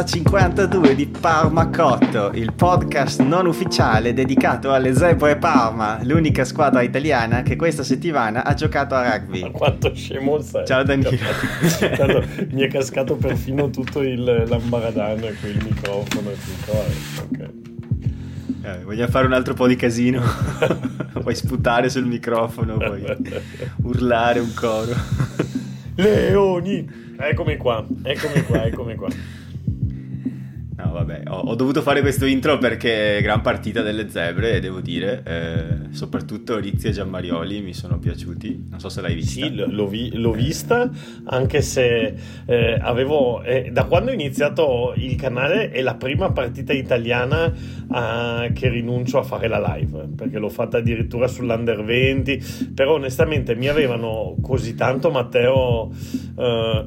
puntata 52 di Parma Cotto, il podcast non ufficiale dedicato alle Zebre Parma, l'unica squadra italiana che questa settimana ha giocato a rugby. Ma quanto scemo sei? Ciao Danilo. Tanto mi è cascato perfino tutto il l'ambaradan qui il microfono e tutto. Eh, ok. Eh, vogliamo fare un altro po' di casino? puoi sputare sul microfono, puoi urlare un coro. Leoni! Eccomi qua, eccomi qua, eccomi qua. Vabbè, ho, ho, dovuto fare questo intro perché gran partita delle zebre, devo dire. Eh, soprattutto Rizzi e Giammarioli mi sono piaciuti. Non so se l'hai vista. Sì, l'ho, vi, l'ho vista, anche se eh, avevo. Eh, da quando ho iniziato il canale è la prima partita italiana eh, che rinuncio a fare la live, perché l'ho fatta addirittura sull'Under 20. Però onestamente mi avevano così tanto Matteo eh,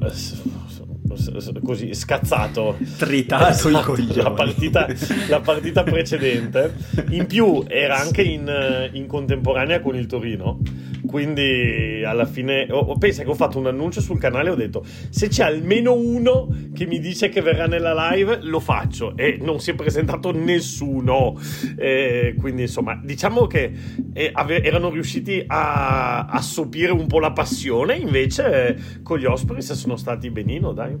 così scazzato. Tritato esatto, il coglione. la partita, la partita, precedente. In più era anche in, in, contemporanea con il Torino. Quindi alla fine oh, pensa che ho fatto un annuncio sul canale e ho detto se c'è almeno uno che mi dice che verrà nella live lo faccio. E non si è presentato nessuno. Eh, quindi insomma diciamo che eh, ave- erano riusciti a, a sopire un po' la passione. Invece eh, con gli Ospreys sono stati benino dai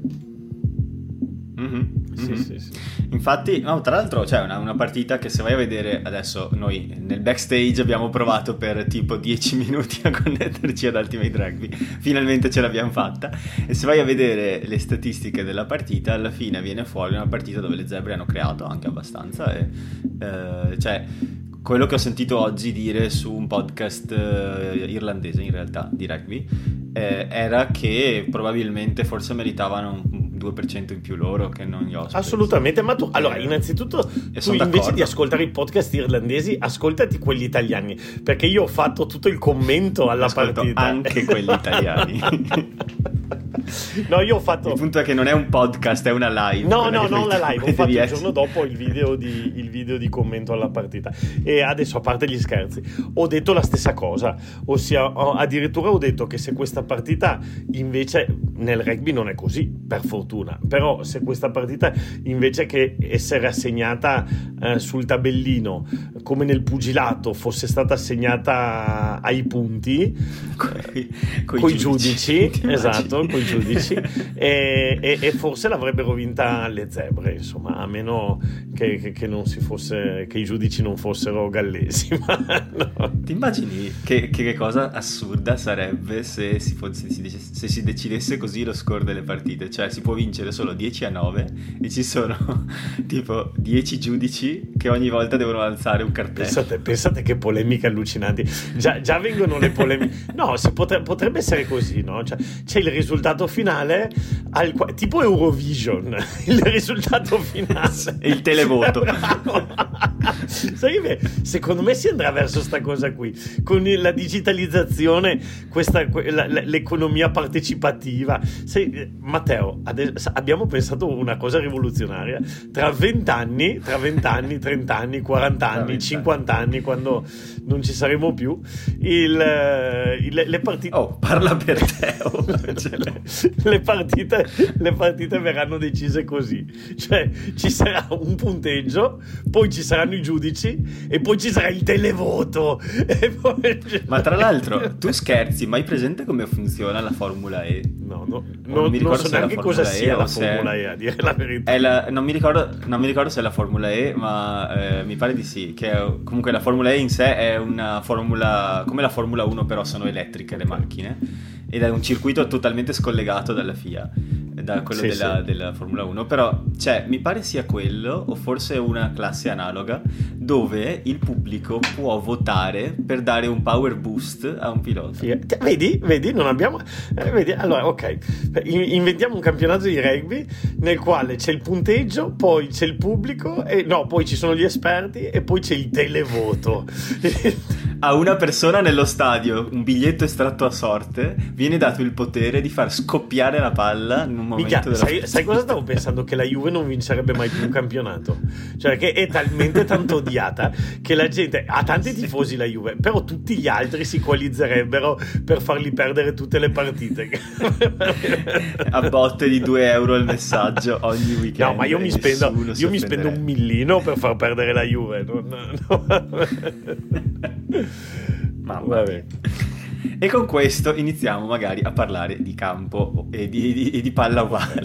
Mm-hmm. Sì, mm-hmm. sì, sì. Infatti, no, tra l'altro c'è una, una, partita che se vai a vedere adesso noi nel backstage abbiamo provato per tipo 10 minuti a connetterci ad Ultimate Rugby, finalmente ce l'abbiamo fatta e se vai a vedere le statistiche della partita alla fine viene fuori una partita dove le zebre hanno creato anche abbastanza e eh, cioè quello che ho sentito oggi dire su un podcast eh, irlandese in realtà di rugby eh, era che probabilmente forse meritavano un 2% in più loro che non gli ospiti. Assolutamente, ma tu, allora, innanzitutto, tu invece di ascoltare i podcast irlandesi, ascoltati quelli italiani, perché io ho fatto tutto il commento alla Ascolto partita. anche quelli italiani. No, io ho fatto. Il punto è che non è un podcast, è una live. No, no, non la live. Ho fatto il giorno dopo il video, di, il video di commento alla partita. E adesso, a parte gli scherzi, ho detto la stessa cosa. Ossia, addirittura ho detto che se questa partita invece nel rugby non è così, per fortuna. Però se questa partita invece che essere assegnata eh, sul tabellino come nel pugilato fosse stata assegnata ai punti con i giudici, giudici esatto, con i giudici e, e, e, forse l'avrebbero vinta le zebre, insomma, a meno che, che, che, non si fosse che i giudici non fossero gallesi. No. Ti immagini che, che, cosa assurda sarebbe se si, fosse, se si decidesse così lo score delle partite, cioè si può vincere solo 10 a 9 e ci sono tipo 10 giudici che ogni volta devono alzare un cartello. Pensate, pensate che polemiche allucinanti. Già, già vengono le polemiche. No, potre, potrebbe essere così, no? Cioè, c'è il risultato finale, al, tipo Eurovision, il risultato finale. il televoto. Sai che secondo me si andrà verso questa cosa qui, con la digitalizzazione, questa, la, l'economia partecipativa. Sei, Matteo, adesso, abbiamo pensato una cosa rivoluzionaria. Tra 20 anni, tra 20 anni, 30 anni, 40 anni, 50 anni, quando non ci saremo più, il, eh, il, le partite... Oh, parla per te. Oh. le, le, partite, le partite verranno decise così. Cioè, ci sarà un punteggio, poi ci saranno i giudici e poi ci sarà il televoto. Poi... Ma tra l'altro, tu scherzi, ma hai presente come funziona la Formula E? No, no, non, non mi ricordo non so neanche cosa e sia la Formula E, a dire la verità. La, non, mi ricordo, non, mi ricordo, se è la Formula E, ma eh, mi pare di sì. Che è, comunque la Formula E in sé è una formula come la Formula 1, però sono elettriche le macchine ed è un circuito totalmente scollegato dalla FIA da quello sì, della, sì. della, Formula 1, però cioè, mi pare sia quello, o forse una classe analoga, dove il pubblico può votare per dare un power boost a un pilota. Sì. Vedi, vedi, non abbiamo... Eh, vedi? Allora, ok, inventiamo un campionato di rugby nel quale c'è il punteggio, poi c'è il pubblico, e no, poi ci sono gli esperti e poi c'è il televoto. a una persona nello stadio un biglietto estratto a sorte viene dato il potere di far scoppiare la palla in un momento Mica, della sai, sai, cosa stavo pensando? Che la Juve non vincerebbe mai più un campionato. Cioè che è talmente tanto odiata che la gente ha tanti tifosi la Juve, però tutti gli altri si coalizzerebbero per fargli perdere tutte le partite. a botte di 2 euro il messaggio ogni weekend. No, ma io mi spendo, io mi spendo un millino per far perdere la Juve. Non, no. Ma vabbè. E con questo iniziamo magari a parlare di campo e di, di, di palla uguale.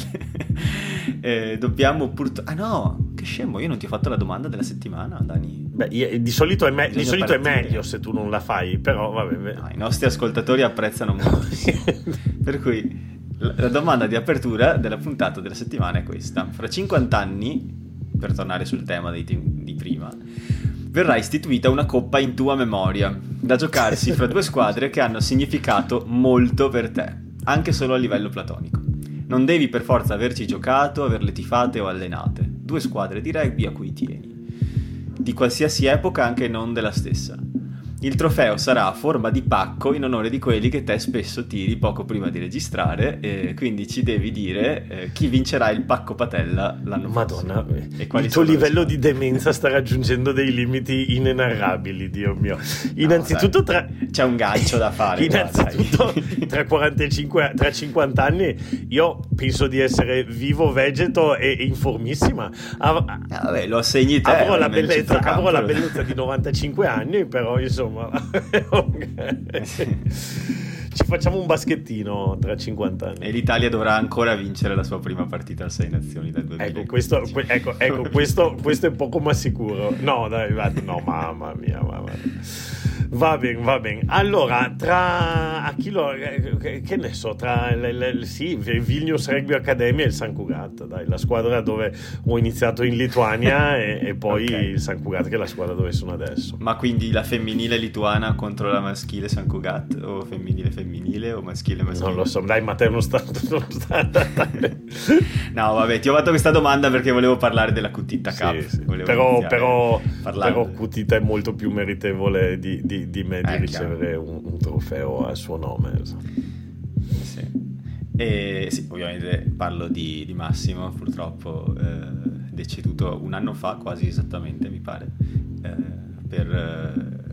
eh, dobbiamo purtroppo... Ah no, che scemo, io non ti ho fatto la domanda della settimana, Dani. Beh, io, di solito, è, me- di solito è, meglio se tu non la fai, però vabbè. No, I nostri ascoltatori apprezzano molto. per cui la, la domanda di apertura della puntata della settimana è questa. Fra 50 anni, per tornare sul tema dei di prima verrà istituita una coppa in tua memoria, da giocarsi fra due squadre che hanno significato molto per te, anche solo a livello platonico. Non devi per forza averci giocato, averle tifate o allenate, due squadre di rugby a cui tieni. Di qualsiasi epoca, anche non della stessa. Il trofeo sarà a forma di pacco in onore di quelli che te spesso tiri poco prima di registrare, e quindi ci devi dire eh, chi vincerà il pacco patella l'anno Madonna, prossimo. Madonna, il tuo livello di demenza sta raggiungendo dei limiti inenarrabili, Dio mio. Innanzitutto, tra... c'è un gancio da fare. Innanzitutto, tra 45 tra 50 anni, io penso di essere vivo, vegeto e, e informissima. Av- ah, vabbè, lo assegni te. Avrò la, bellezza, avrò la bellezza di 95 anni, però insomma insomma. Ci facciamo un baschettino tra 50 anni. E l'Italia dovrà ancora vincere la sua prima partita a 6 nazioni dal 2000. Ecco, questo, ecco, ecco questo, questo, è poco ma sicuro. No, dai, no, mamma mia, mamma mia. Va bene, va bene. Allora, tra a chi lo, eh, che ne so, tra le, le, sì, Vilnius Rugby Academy e il San Cugat, dai, la squadra dove ho iniziato in Lituania e, e poi okay. il San Cugat che è la squadra dove sono adesso. Ma quindi la femminile lituana contro la maschile San Cugat o femminile femminile o maschile maschile? Non lo so, dai, Matteo non sta, non sta No, vabbè, ti ho fatto questa domanda perché volevo parlare della Cutita Cup. Sì, sì. Però, però, però Cutita è molto più meritevole di, di di, me di eh, ricevere un, un, trofeo a suo nome. Sì. E sì, ovviamente parlo di, di Massimo, purtroppo eh, deceduto un anno fa, quasi esattamente, mi pare, eh, per... Eh,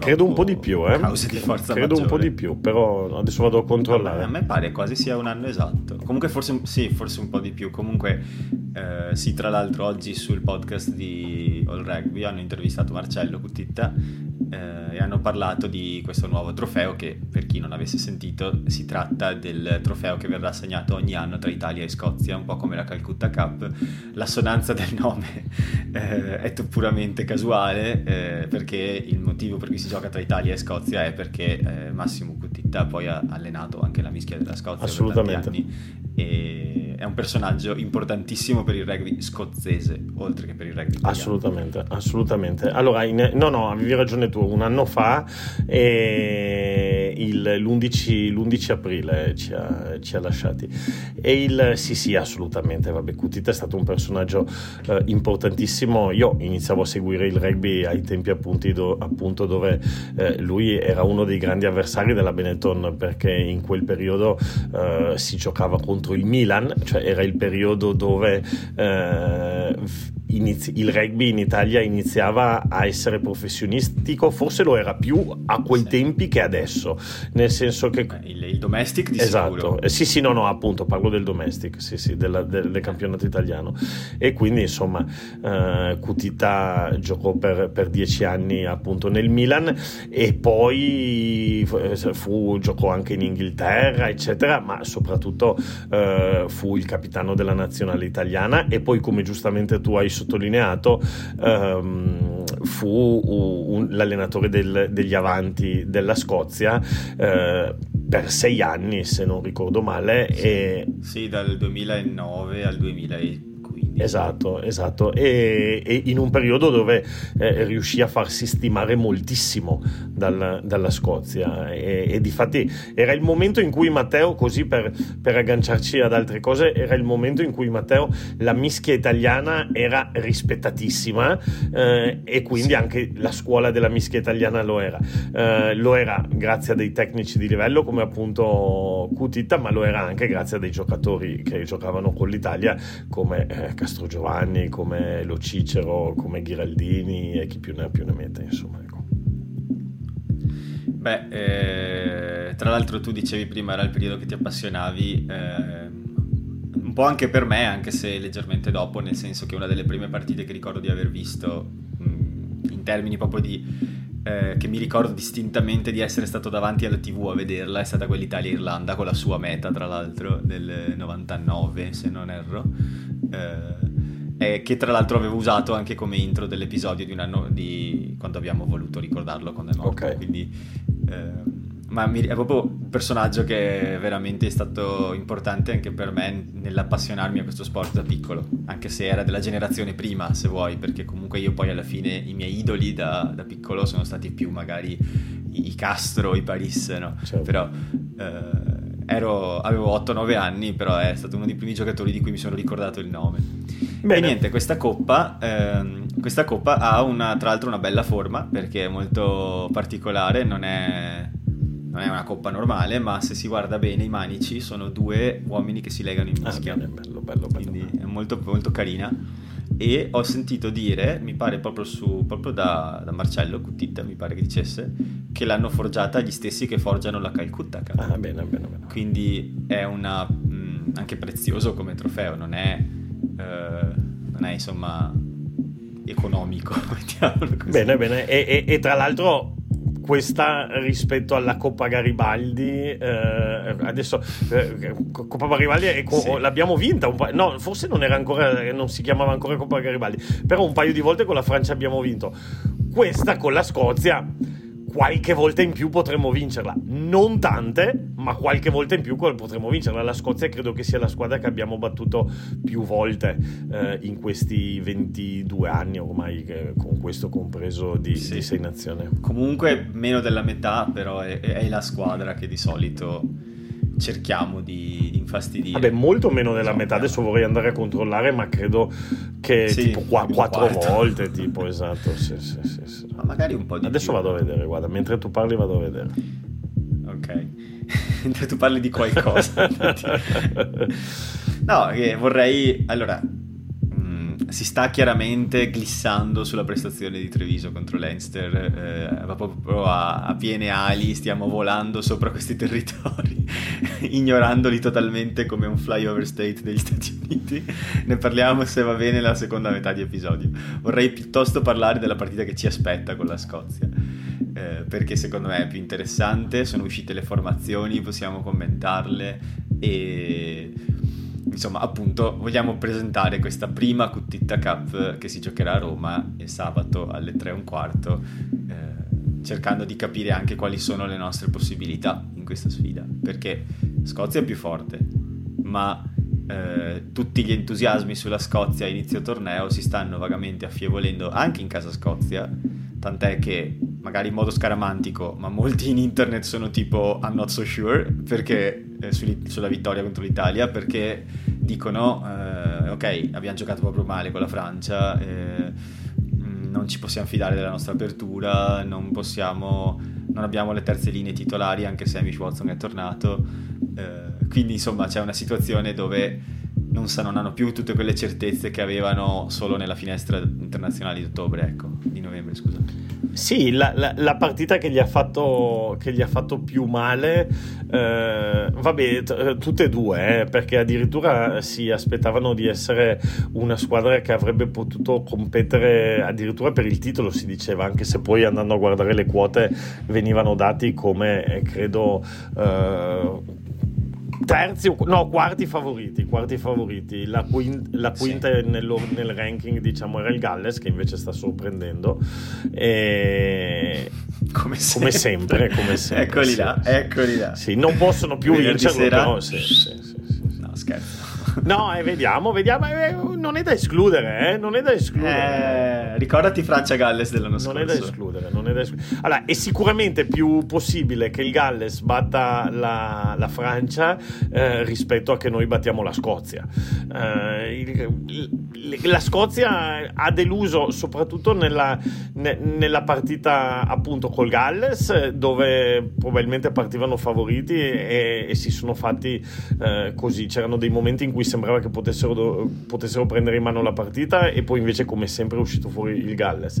Credo un po' di più, eh? Cause di forza Credo maggiore. un po' di più, però adesso vado a controllare. A me pare quasi sia un anno esatto. Comunque forse sì, forse un po' di più. Comunque eh, sì, tra l'altro oggi sul podcast di All Rugby hanno intervistato Marcello Cutitta eh, e hanno parlato di questo nuovo trofeo che per chi non avesse sentito si tratta del trofeo che verrà assegnato ogni anno tra Italia e Scozia, un po' come la Calcutta Cup. L'assonanza del nome eh, è puramente casuale eh, perché il motivo per cui si gioca tra Italia e Scozia è perché eh, Massimo Cutitta poi ha allenato anche la mischia della Scozia Assolutamente. per tanti anni e è un personaggio importantissimo per il rugby scozzese oltre che per il rugby italiano. assolutamente assolutamente allora in, no no avevi ragione tu un anno fa eh, il, l'11, l'11, aprile ci ha, ci ha, lasciati. E il sì sì assolutamente vabbè Cutita è stato un personaggio eh, importantissimo. Io iniziavo a seguire il rugby ai tempi appunto, do, appunto dove eh, lui era uno dei grandi avversari della Benetton perché in quel periodo eh, si giocava contro contro il Milan, cioè era il periodo dove eh, inizi- il rugby in Italia iniziava a essere professionistico, forse lo era più a quei sì. tempi che adesso, nel senso che... Il, il domestic di esatto. Eh, sì, sì, no, no, appunto, parlo del domestic, sì, sì, della, del, del, campionato italiano. E quindi, insomma, eh, Cutita giocò per, per, dieci anni appunto nel Milan e poi fu, giocò anche in Inghilterra, eccetera, ma soprattutto eh, fu il capitano della nazionale italiana e poi, come giustamente tu hai sottolineato, sottolineato, ehm, fu un, l'allenatore del, degli avanti della Scozia eh, per sei anni, se non ricordo male. Sì, e... sì dal 2009 al 2015. Esatto, esatto, e, e, in un periodo dove eh, riuscì a farsi stimare moltissimo dal, dalla Scozia e, e difatti era il momento in cui Matteo, così per, per agganciarci ad altre cose, era il momento in cui Matteo la mischia italiana era rispettatissima eh, e quindi sì. anche la scuola della mischia italiana lo era. Eh, lo era grazie a dei tecnici di livello come appunto Cutitta, ma lo era anche grazie a dei giocatori che giocavano con l'Italia come eh, Castro Giovanni, come Lo Cicero, come Ghiraldini e chi più ne ha più ne mette, insomma. Ecco. Beh, eh, tra l'altro tu dicevi prima era il periodo che ti appassionavi, eh, un po' anche per me, anche se leggermente dopo, nel senso che una delle prime partite che ricordo di aver visto mh, in termini proprio di... Eh, che mi ricordo distintamente di essere stato davanti alla tv a vederla è stata quell'Italia-Irlanda con la sua meta tra l'altro del 99 se non erro eh, che tra l'altro avevo usato anche come intro dell'episodio di un anno di quando abbiamo voluto ricordarlo quando è morto okay. quindi eh, ma mi, è proprio un personaggio che veramente è stato importante anche per me nell'appassionarmi a questo sport da piccolo, anche se era della generazione prima, se vuoi, perché comunque io poi alla fine i miei idoli da, da piccolo sono stati più magari i, i Castro, i Paris, no? Certo. Però eh, ero, avevo 8-9 anni, però è stato uno dei primi giocatori di cui mi sono ricordato il nome. Bene. E niente, questa coppa, ehm, questa coppa ha una, tra l'altro una bella forma perché è molto particolare, non è, non è, una coppa normale, ma se si guarda bene i manici sono due uomini che si legano in mischia. Ah, bene, bello, bello, bello. Quindi è molto, molto carina e ho sentito dire, mi pare proprio, su, proprio da, da, Marcello Cutitta, mi pare che dicesse, che l'hanno forgiata gli stessi che forgiano la Calcutta. Ah, bene, bene, bene. Quindi è una, mh, anche prezioso come trofeo, non è, eh, non è insomma economico. Bene, bene, e, e, e tra l'altro questa rispetto alla Coppa Garibaldi eh, adesso eh, Coppa Garibaldi è, sì. l'abbiamo vinta un pa- no forse non era ancora non si chiamava ancora Coppa Garibaldi però un paio di volte con la Francia abbiamo vinto questa con la Scozia qualche volta in più potremmo vincerla. Non tante, ma qualche volta in più potremmo vincerla. La Scozia credo che sia la squadra che abbiamo battuto più volte eh, in questi 22 anni ormai, eh, con questo compreso di, sì. di sei nazioni. Comunque meno della metà, però è, è la squadra che di solito cerchiamo di, di infastidire. Vabbè, molto meno della so, metà. Adesso vorrei andare a controllare, ma credo che sì, tipo qua, quattro volte, tipo, esatto. Sì, sì, sì, Ma magari un po' di Adesso più. vado a vedere, guarda, mentre tu parli vado a vedere. Ok. mentre tu parli di qualcosa. no, che vorrei... Allora, si sta chiaramente glissando sulla prestazione di Treviso contro Leinster, eh, proprio a, a, piene ali, stiamo volando sopra questi territori, ignorandoli totalmente come un flyover state degli Stati Uniti. Ne parliamo se va bene la seconda metà di episodio. Vorrei piuttosto parlare della partita che ci aspetta con la Scozia. Eh, perché secondo me è più interessante, sono uscite le formazioni, possiamo commentarle e insomma, appunto, vogliamo presentare questa prima Cuttitta Cup che si giocherà a Roma il sabato alle 3 e un quarto, eh, cercando di capire anche quali sono le nostre possibilità in questa sfida, perché Scozia è più forte, ma eh, tutti gli entusiasmi sulla Scozia a inizio torneo si stanno vagamente affievolendo anche in casa Scozia, tant'è che magari in modo scaramantico, ma molti in internet sono tipo I'm not so sure perché, eh, sulla vittoria contro l'Italia perché dicono eh, ok abbiamo giocato proprio male con la Francia, eh, mm, non ci possiamo fidare della nostra apertura, non possiamo, non abbiamo le terze linee titolari anche se Amish Watson è tornato, eh, quindi insomma c'è una situazione dove non, sa, non hanno più tutte quelle certezze che avevano solo nella finestra internazionale di ottobre, ecco, di novembre scusa. Sì, la, la, la, partita che gli ha fatto, gli ha fatto più male, eh, vabbè, t- eh, tutte e due, eh, perché addirittura si aspettavano di essere una squadra che avrebbe potuto competere addirittura per il titolo, si diceva, anche se poi andando a guardare le quote venivano dati come, eh, credo, eh, terzi, no, quarti favoriti, quarti favoriti. La, quint, la quinta sì. nel, nel, ranking, diciamo, era il Galles, che invece sta sorprendendo. E... Come sempre. Come sempre, come sempre eccoli sì. là, eccoli là. Sì, non possono più Venerdì vincerlo, sera... però... Sì, sì, no, scherzo. No, eh, vediamo, vediamo. Eh, non è da escludere, eh? Non è da escludere. Eh, ricordati Francia-Galles dell'anno scorso. Non è da escludere, non è da escludere. Allora, è sicuramente più possibile che il Galles batta la, la Francia eh, rispetto a che noi battiamo la Scozia. Eh, il, la Scozia ha deluso soprattutto nella, ne, nella partita appunto col Galles, dove probabilmente partivano favoriti e, e si sono fatti eh, così. C'erano dei momenti in cui sembrava che potessero, potessero, prendere in mano la partita e poi invece come sempre è uscito fuori il Galles.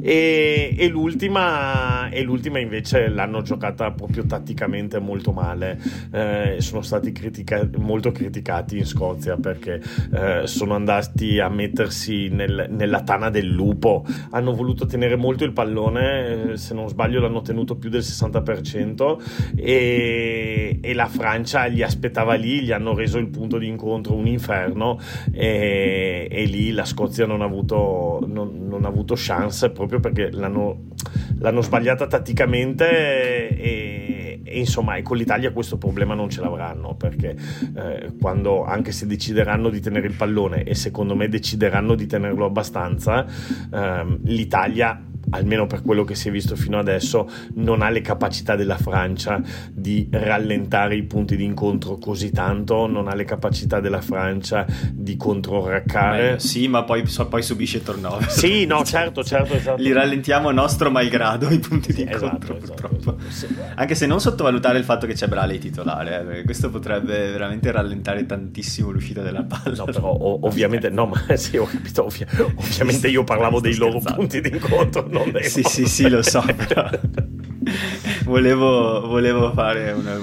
E, e, l'ultima, e l'ultima invece l'hanno giocata proprio tatticamente molto male. Eh, sono stati critica- molto criticati in Scozia perché eh, sono andati a mettersi nel, nella tana del lupo. Hanno voluto tenere molto il pallone, eh, se non sbaglio l'hanno tenuto più del 60% e, e la Francia li aspettava lì, gli hanno reso il punto di incontro un inferno e, e lì la Scozia non ha avuto, non, non ha avuto chance proprio perché l'hanno, l'hanno sbagliata tatticamente e, e, insomma e con l'Italia questo problema non ce l'avranno perché eh, quando anche se decideranno di tenere il pallone e secondo me decideranno di tenerlo abbastanza ehm, l'Italia almeno per quello che si è visto fino adesso, non ha le capacità della Francia di rallentare i punti di incontro così tanto, non ha le capacità della Francia di controraccare. Beh, sì, ma poi, poi subisce turnover. Sì, no, certo, certo, esatto. Li rallentiamo a nostro malgrado i punti sì, di incontro, esatto, purtroppo. Esatto, sì. Anche se non sottovalutare il fatto che c'è Brale titolare, eh, questo potrebbe veramente rallentare tantissimo l'uscita della palla. No, però o- ovviamente, no, ma sì, ho capito, ovvia- ovviamente io parlavo dei loro punti di incontro non dei Sì, sì, sì, lo so, però volevo, volevo fare una,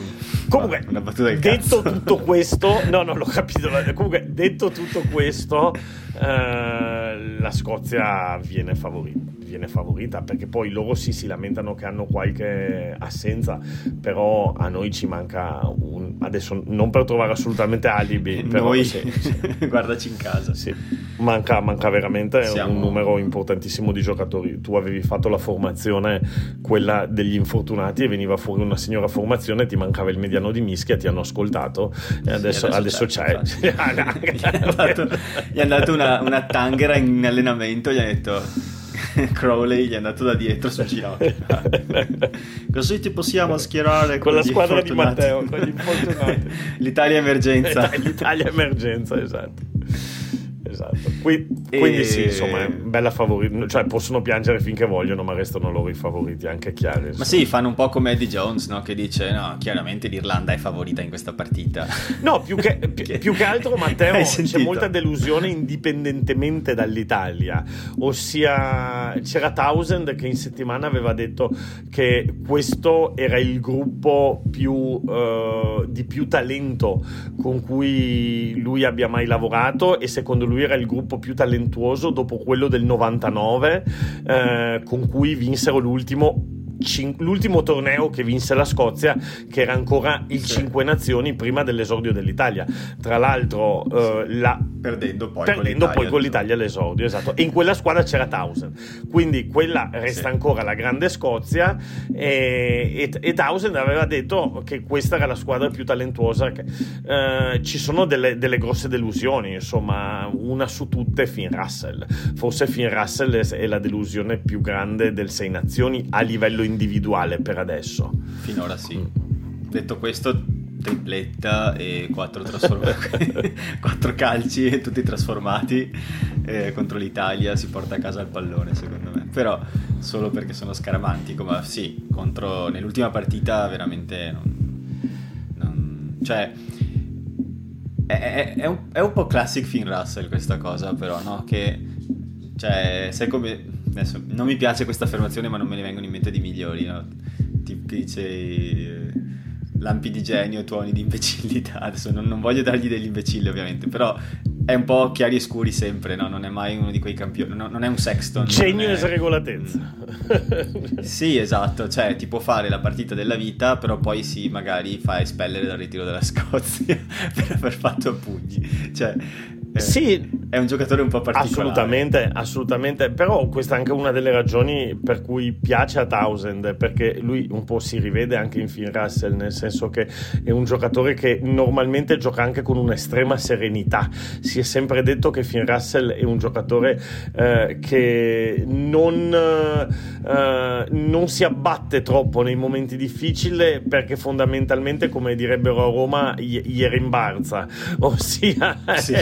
Comunque, una battuta del detto cazzo. tutto questo, no, no, l'ho capito. Comunque, detto tutto questo, eh, la Scozia viene favorita viene favorita perché poi loro sì si lamentano che hanno qualche assenza però a noi ci manca un adesso non per trovare assolutamente alibi però noi sì, sì. guardaci in casa sì. manca, manca veramente Siamo... un numero importantissimo di giocatori tu avevi fatto la formazione quella degli infortunati e veniva fuori una signora formazione ti mancava il mediano di mischia ti hanno ascoltato e adesso, adesso, adesso c'è, c'è. gli è andato una, una tanghera in allenamento gli ha detto Crowley gli è andato da dietro sul ginocchio. Così ti possiamo schierare con, con la squadra di Matteo, con gli infortunati. L'Italia emergenza. L'Italia emergenza, esatto esatto. Qui, e... Quindi sì, insomma, bella favorita. Cioè, possono piangere finché vogliono, ma restano loro i favoriti, anche chiari. Ma sì, fanno un po' come Eddie Jones, no? Che dice, no, chiaramente l'Irlanda è favorita in questa partita. No, più che, più, più che altro, Matteo, c'è molta delusione indipendentemente dall'Italia. Ossia, c'era Townsend che in settimana aveva detto che questo era il gruppo più, uh, di più talento con cui lui abbia mai lavorato e secondo lui era il gruppo più talentuoso dopo quello del 99 eh, con cui vinsero l'ultimo l'ultimo torneo che vinse la Scozia, che era ancora il sì. Cinque Nazioni prima dell'esordio dell'Italia. Tra l'altro, eh, la... perdendo, poi, perdendo con poi con l'Italia l'esordio, esatto. E in quella squadra c'era Townsend, quindi quella resta sì. ancora la grande Scozia. E, e, e, Townsend aveva detto che questa era la squadra più talentuosa. Che, eh, ci sono delle, delle, grosse delusioni, insomma, una su tutte Finn Russell. Forse Finn Russell è la delusione più grande del Sei Nazioni a livello individuale per adesso. Finora sì. Mm. Detto questo, tripletta e quattro, trasform- quattro calci tutti trasformati eh, contro l'Italia si porta a casa il pallone secondo me però solo perché sono scaramantico ma sì contro, nell'ultima partita veramente non, non cioè è, è, è, un, è, un, po' classic Finn Russell questa cosa però no che cioè sai come adesso non mi piace questa affermazione, ma non me ne vengono in mente di migliori, no? Tipo che dice eh, lampi di genio e tuoni di imbecillità. Adesso non, non, voglio dargli degli imbecilli, ovviamente, però è un po' chiari e scuri sempre, no? Non è mai uno di quei campioni, no, non è un Sexton. Genio e sregolatezza. sì, esatto, cioè ti può fare la partita della vita, però poi sì, magari fa espellere dal ritiro della Scozia per aver fatto a pugni. Cioè eh, sì, è un giocatore un po' particolare. Assolutamente, assolutamente. Però questa è anche una delle ragioni per cui piace a Townsend, perché lui un po' si rivede anche in Finn Russell, nel senso che è un giocatore che normalmente gioca anche con un'estrema serenità. Si è sempre detto che Finn Russell è un giocatore eh, che non, eh, non si abbatte troppo nei momenti difficili perché fondamentalmente, come direbbero a Roma, gli rimbarza. Ossia, sì.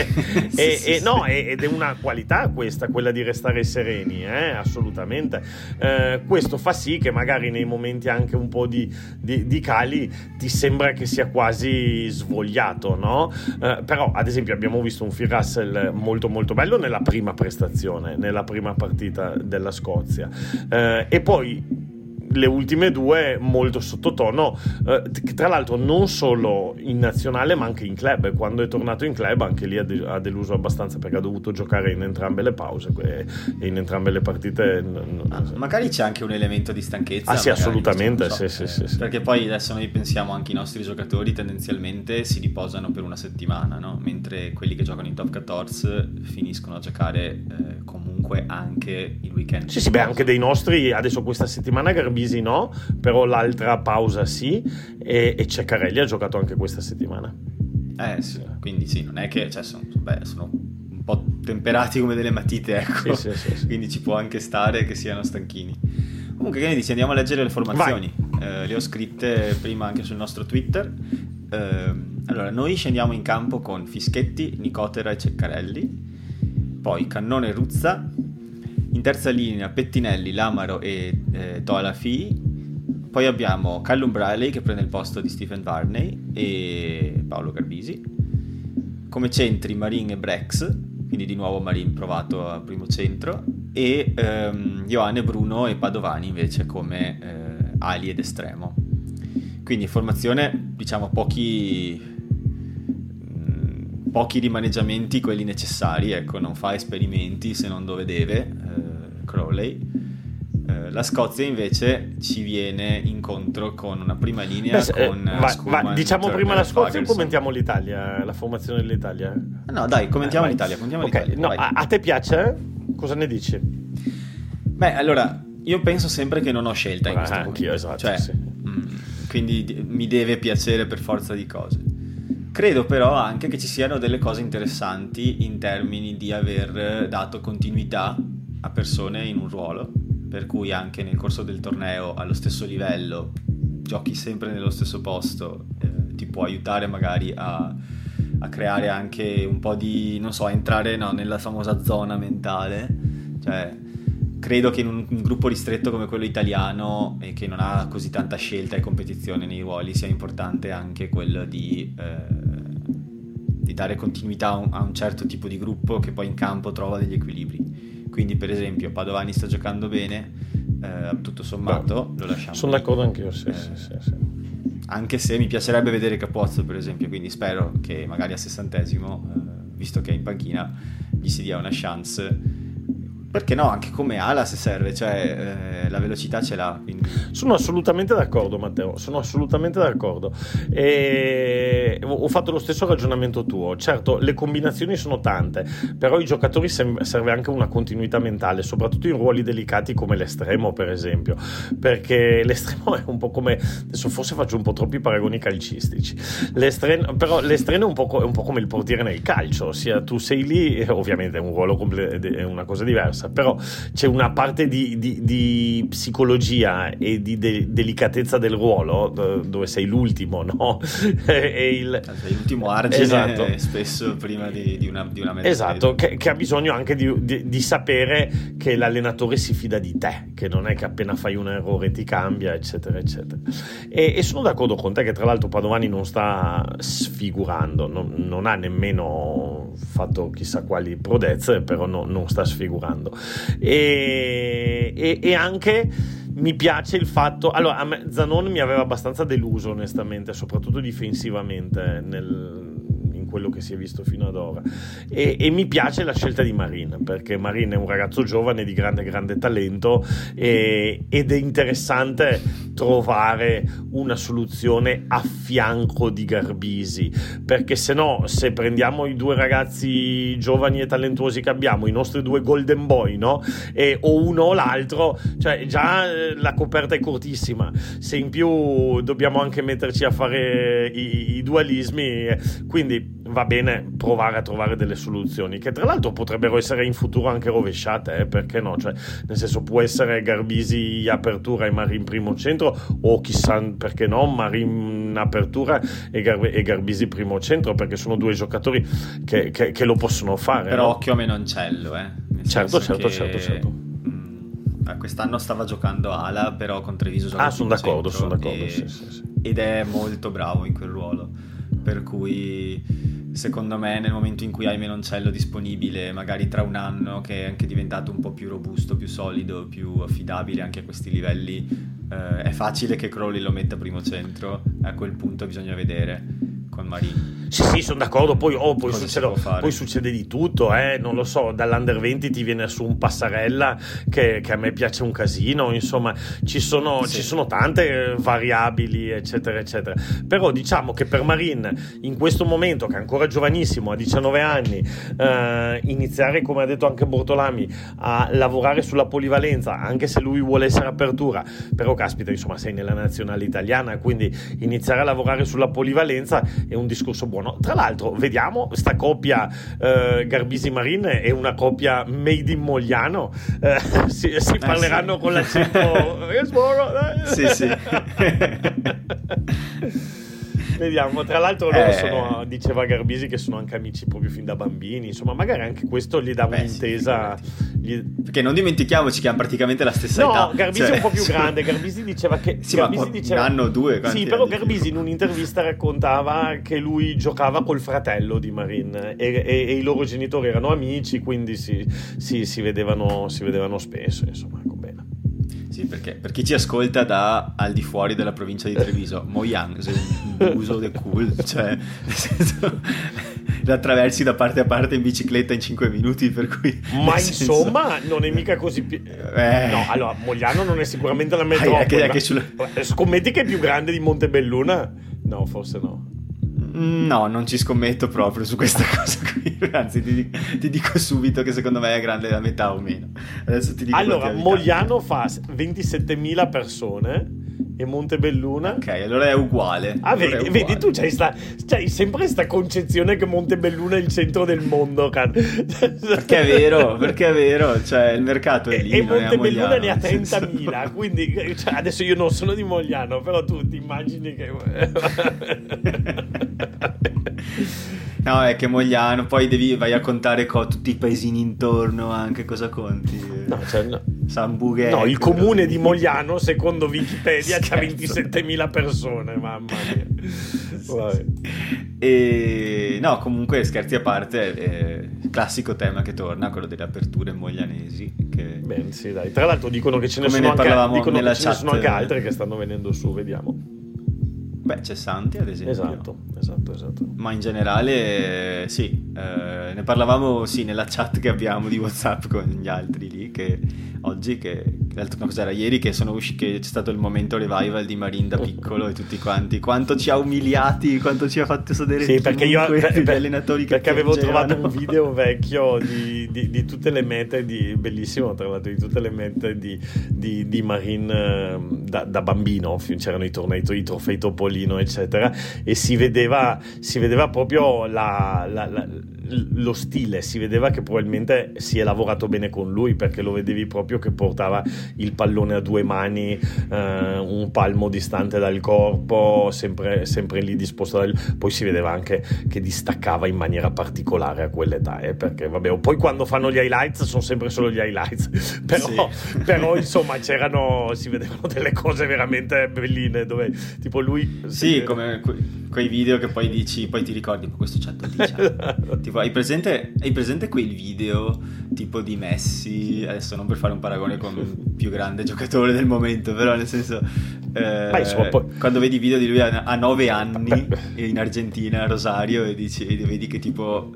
E, sì, e, sì, no, ed è una qualità questa, quella di restare sereni, eh? assolutamente. Eh, questo fa sì che magari nei momenti anche un po' di, di, di cali ti sembra che sia quasi svogliato, no? Eh, però, ad esempio, abbiamo visto un Phil Russell molto molto bello nella prima prestazione, nella prima partita della Scozia. Eh, e poi le ultime due molto sottotono, eh, tra l'altro non solo in nazionale ma anche in club, quando è tornato in club anche lì ha, de- ha deluso abbastanza perché ha dovuto giocare in entrambe le pause e in entrambe le partite. N- ah, magari c'è anche un elemento di stanchezza. Ah sì, assolutamente, so, sì, eh, sì, sì, perché poi adesso noi pensiamo anche i nostri giocatori tendenzialmente si riposano per una settimana, no? mentre quelli che giocano in top 14 finiscono a giocare eh, comunque anche il weekend. Sì, sì, beh, anche dei nostri, adesso questa settimana Garbi Parisi no, però l'altra pausa sì e, e Ceccarelli ha giocato anche questa settimana. Eh sì, quindi sì, non è che cioè, sono, beh, sono un po' temperati come delle matite, ecco. Sì, sì, sì, quindi ci può anche stare che siano stanchini. Comunque, che ne dici? Andiamo a leggere le formazioni. Eh, le ho scritte prima anche sul nostro Twitter. Eh, allora, noi scendiamo in campo con Fischetti, Nicotera e Ceccarelli. Poi Cannone Ruzza, in terza linea Pettinelli, Lamaro e eh, Tola Fee. Poi abbiamo Callum Briley che prende il posto di Stephen Varney e Paolo Garbisi. Come centri Marin e Brex, quindi di nuovo Marin provato a primo centro. E ehm, Bruno e Padovani invece come eh, ali ed estremo. Quindi formazione, diciamo, pochi pochi rimaneggiamenti quelli necessari, ecco, non fa esperimenti se non dove deve, Crowley. Eh, la Scozia invece ci viene incontro con una prima linea Beh, con eh, ma, ma diciamo Turner, prima la Scozia o commentiamo l'Italia, la formazione dell'Italia? No, dai, commentiamo eh, l'Italia. Commentiamo okay. l'Italia. No, a, a, te piace? Cosa ne dici? Beh, allora, io penso sempre che non ho scelta in questo momento. Anch'io, esatto. Cioè, sì. mh, mm, quindi mi deve piacere per forza di cose. Credo però anche che ci siano delle cose interessanti in termini di aver dato continuità a persone in un ruolo, per cui anche nel corso del torneo allo stesso livello, giochi sempre nello stesso posto, eh, ti può aiutare magari a, a, creare anche un po' di, non so, entrare no, nella famosa zona mentale. Cioè, credo che in un, un, gruppo ristretto come quello italiano e che non ha così tanta scelta e competizione nei ruoli sia importante anche quello di, eh, di dare continuità a un, a un, certo tipo di gruppo che poi in campo trova degli equilibri. Quindi, per esempio, Padovani sta giocando bene, eh, tutto sommato Beh, lo lasciamo. Sono d'accordo anch'io, sì, eh, sì, sì, sì, Anche se mi piacerebbe vedere Capozzo, per esempio, quindi spero che magari a sessantesimo, eh, visto che è in panchina, gli si dia una chance perché no, anche come ala se serve, cioè eh, la velocità ce l'ha. Quindi... Sono assolutamente d'accordo, Matteo. Sono assolutamente d'accordo. E ho fatto lo stesso ragionamento tuo. Certo, le combinazioni sono tante, però ai giocatori serve anche una continuità mentale, soprattutto in ruoli delicati come l'estremo, per esempio. Perché l'estremo è un po' come. Adesso forse faccio un po' troppi paragoni calcistici. L'estremo, però l'estremo è un, è un po' come il portiere nel calcio, ossia tu sei lì, ovviamente è un ruolo comple- è una cosa diversa diversa, però c'è una parte di, di, di psicologia e di de- delicatezza del ruolo dove sei l'ultimo, no? e il... Cioè, sei l'ultimo argine esatto. spesso prima di, di una, di una mezza Esatto, che, che, ha bisogno anche di, sapere che l'allenatore si fida di te, che non è che appena fai un errore ti cambia, eccetera, eccetera. E, e sono d'accordo con te che tra l'altro Padovani non sta sfigurando, non, non ha nemmeno fatto chissà quali prodezze, però no, non sta sfigurando e, e, e anche mi piace il fatto. Allora, Zanon mi aveva abbastanza deluso, onestamente, soprattutto difensivamente nel, quello che si è visto fino ad ora. E, e mi piace la scelta di Marin, perché Marin è un ragazzo giovane di grande, grande talento e, ed è interessante trovare una soluzione a fianco di Garbisi, perché se no, se prendiamo i due ragazzi giovani e talentuosi che abbiamo, i nostri due golden boy, no? E, o uno o l'altro, cioè già eh, la coperta è cortissima. Se in più dobbiamo anche metterci a fare i, i dualismi, quindi va bene provare a trovare delle soluzioni che tra l'altro potrebbero essere in futuro anche rovesciate, eh, perché no? Cioè, nel senso può essere Garbisi apertura e Marin primo centro o chissà perché no, Marin apertura e, Gar- e Garbisi primo centro perché sono due giocatori che, che, che lo possono fare. Però no? occhio a Menoncello, eh. Nel certo, certo, che... certo, certo. Mm, quest'anno stava giocando ala, però con Treviso gioca Ah, sono d'accordo, sono d'accordo. E... Sì, sì, sì. Ed è molto bravo in quel ruolo. Per cui secondo me nel momento in cui hai Menoncello disponibile, magari tra un anno che è anche diventato un po' più robusto, più solido, più affidabile anche a questi livelli, eh, è facile che Crowley lo metta primo centro, a quel punto bisogna vedere con Marini. Sì, sì, sono d'accordo. Poi, oh, poi, succede, poi, succede, di tutto, eh? non lo so. Dall'Under 20 ti viene su un passarella che, che a me piace un casino. Insomma, ci sono, sì. ci sono, tante variabili, eccetera, eccetera. Però diciamo che per Marin, in questo momento, che è ancora giovanissimo, a 19 anni, eh, iniziare, come ha detto anche Bortolami, a lavorare sulla polivalenza, anche se lui vuole essere apertura, però caspita, insomma, sei nella nazionale italiana, quindi iniziare a lavorare sulla polivalenza è un discorso buono. Tra l'altro, vediamo, sta coppia eh, Garbisi-Marin è una coppia made in Mogliano. Eh, si, si, parleranno eh, sì. con l'accento. sì, sì. Vediamo, tra l'altro loro eh... sono, diceva Garbisi che sono anche amici proprio fin da bambini, insomma magari anche questo gli dà Beh, un'intesa. Sì, gli... Perché non dimentichiamoci che hanno praticamente la stessa no, età. No, Garbisi cioè... è un po' più grande, Garbisi diceva che... Sì, Garbisi ma diceva... un anno o due. Sì, però Garbisi in un'intervista raccontava che lui giocava col fratello di Marin e, e, e i loro genitori erano amici, quindi si, si, si, vedevano, si vedevano spesso, insomma. Sì, perché per chi ci ascolta da al di fuori della provincia di Treviso, Moyang un buso de cool, cioè senso la attraversi da parte a parte in bicicletta in 5 minuti, per cui... Ma insomma, non è mica così... Pi- eh. No, allora, Mogliano non è sicuramente la metropoli. Ah, che, che sulla... Scommetti che è più grande di Montebelluna? No, forse no. No, non ci scommetto proprio su questa cosa qui. Anzi, ti, ti, dico subito che secondo me è grande la metà o meno. Adesso ti dico allora, Mogliano fa 27.000 persone e Montebelluna. Ok, allora è uguale. Ah, allora vedi, uguale. vedi, tu c'hai, sta, c'hai sempre questa concezione che Montebelluna è il centro del mondo. perché è vero, perché è vero, cioè il mercato è lì. E, e Montebelluna ne ha 30.000, quindi cioè, adesso io non sono di Mogliano, però tu ti immagini che... No, è che Mogliano, poi devi, vai a contare co- tutti i paesini intorno, anche cosa conti? No, cioè, no. San Bughe. No, il comune di Mogliano, secondo Wikipedia, ha 27.000 persone, mamma mia. E no, comunque scherzi a parte, eh, classico tema che torna, quello delle aperture moglianesi. Che... Bene, sì, dai. Tra l'altro dicono che ce ne, sono, ne anche, dicono che ce ne sono anche altre che stanno venendo su, vediamo. Beh, c'è Santi ad esempio. Esatto, esatto, esatto. Ma in generale sì, eh, ne parlavamo sì nella chat che abbiamo di Whatsapp con gli altri lì che oggi che l'altro no, cos'era ieri che sono usciti che c'è stato il momento revival di Marin da piccolo e tutti quanti. Quanto ci ha umiliati, quanto ci ha fatto sedere sì, perché io per, per, allenatori perché avevo trovato un video vecchio di, di, di, tutte le mete di bellissimo tra l'altro di tutte le mete di, di, di Marin ehm, da, da, bambino c'erano i tornei i trofei Topolino eccetera e si vedeva, si vedeva proprio la, la, la lo stile, si vedeva che probabilmente si è lavorato bene con lui perché lo vedevi proprio che portava il pallone a due mani, eh, un palmo distante dal corpo, sempre, sempre lì disposto. Dal... Poi si vedeva anche che distaccava in maniera particolare a quell'età, eh, perché vabbè, poi quando fanno gli highlights sono sempre solo gli highlights, però, sì. però insomma c'erano, si vedevano delle cose veramente belline dove tipo lui... Sì, come quei video che poi dici, poi ti ricordi, ma questo c'ha 12 anni. tipo, hai presente, hai presente quel video tipo di Messi, adesso non per fare un paragone con il più grande giocatore del momento, però nel senso Eh, Beh, insomma, poi... Quando vedi video di lui a, 9 anni in Argentina, a Rosario, e, dici, e vedi che tipo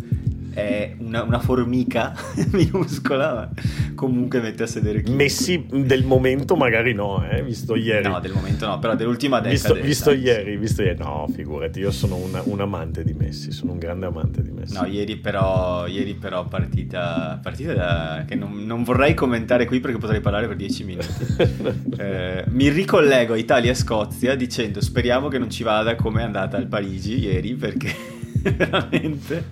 è una, una formica minuscola, ma comunque mette a sedere chi. Messi del momento magari no, eh, visto ieri. No, del momento no, però dell'ultima decade. Visto, visto ieri, visto ieri, no, figurati, io sono una, un amante di Messi, sono un grande amante di Messi. No, ieri però, ieri però partita, partita da, che non, non, vorrei commentare qui perché potrei parlare per 10 minuti. eh, mi ricollego a Italia e Scozia dicendo speriamo che non ci vada come è andata al Parigi ieri perché veramente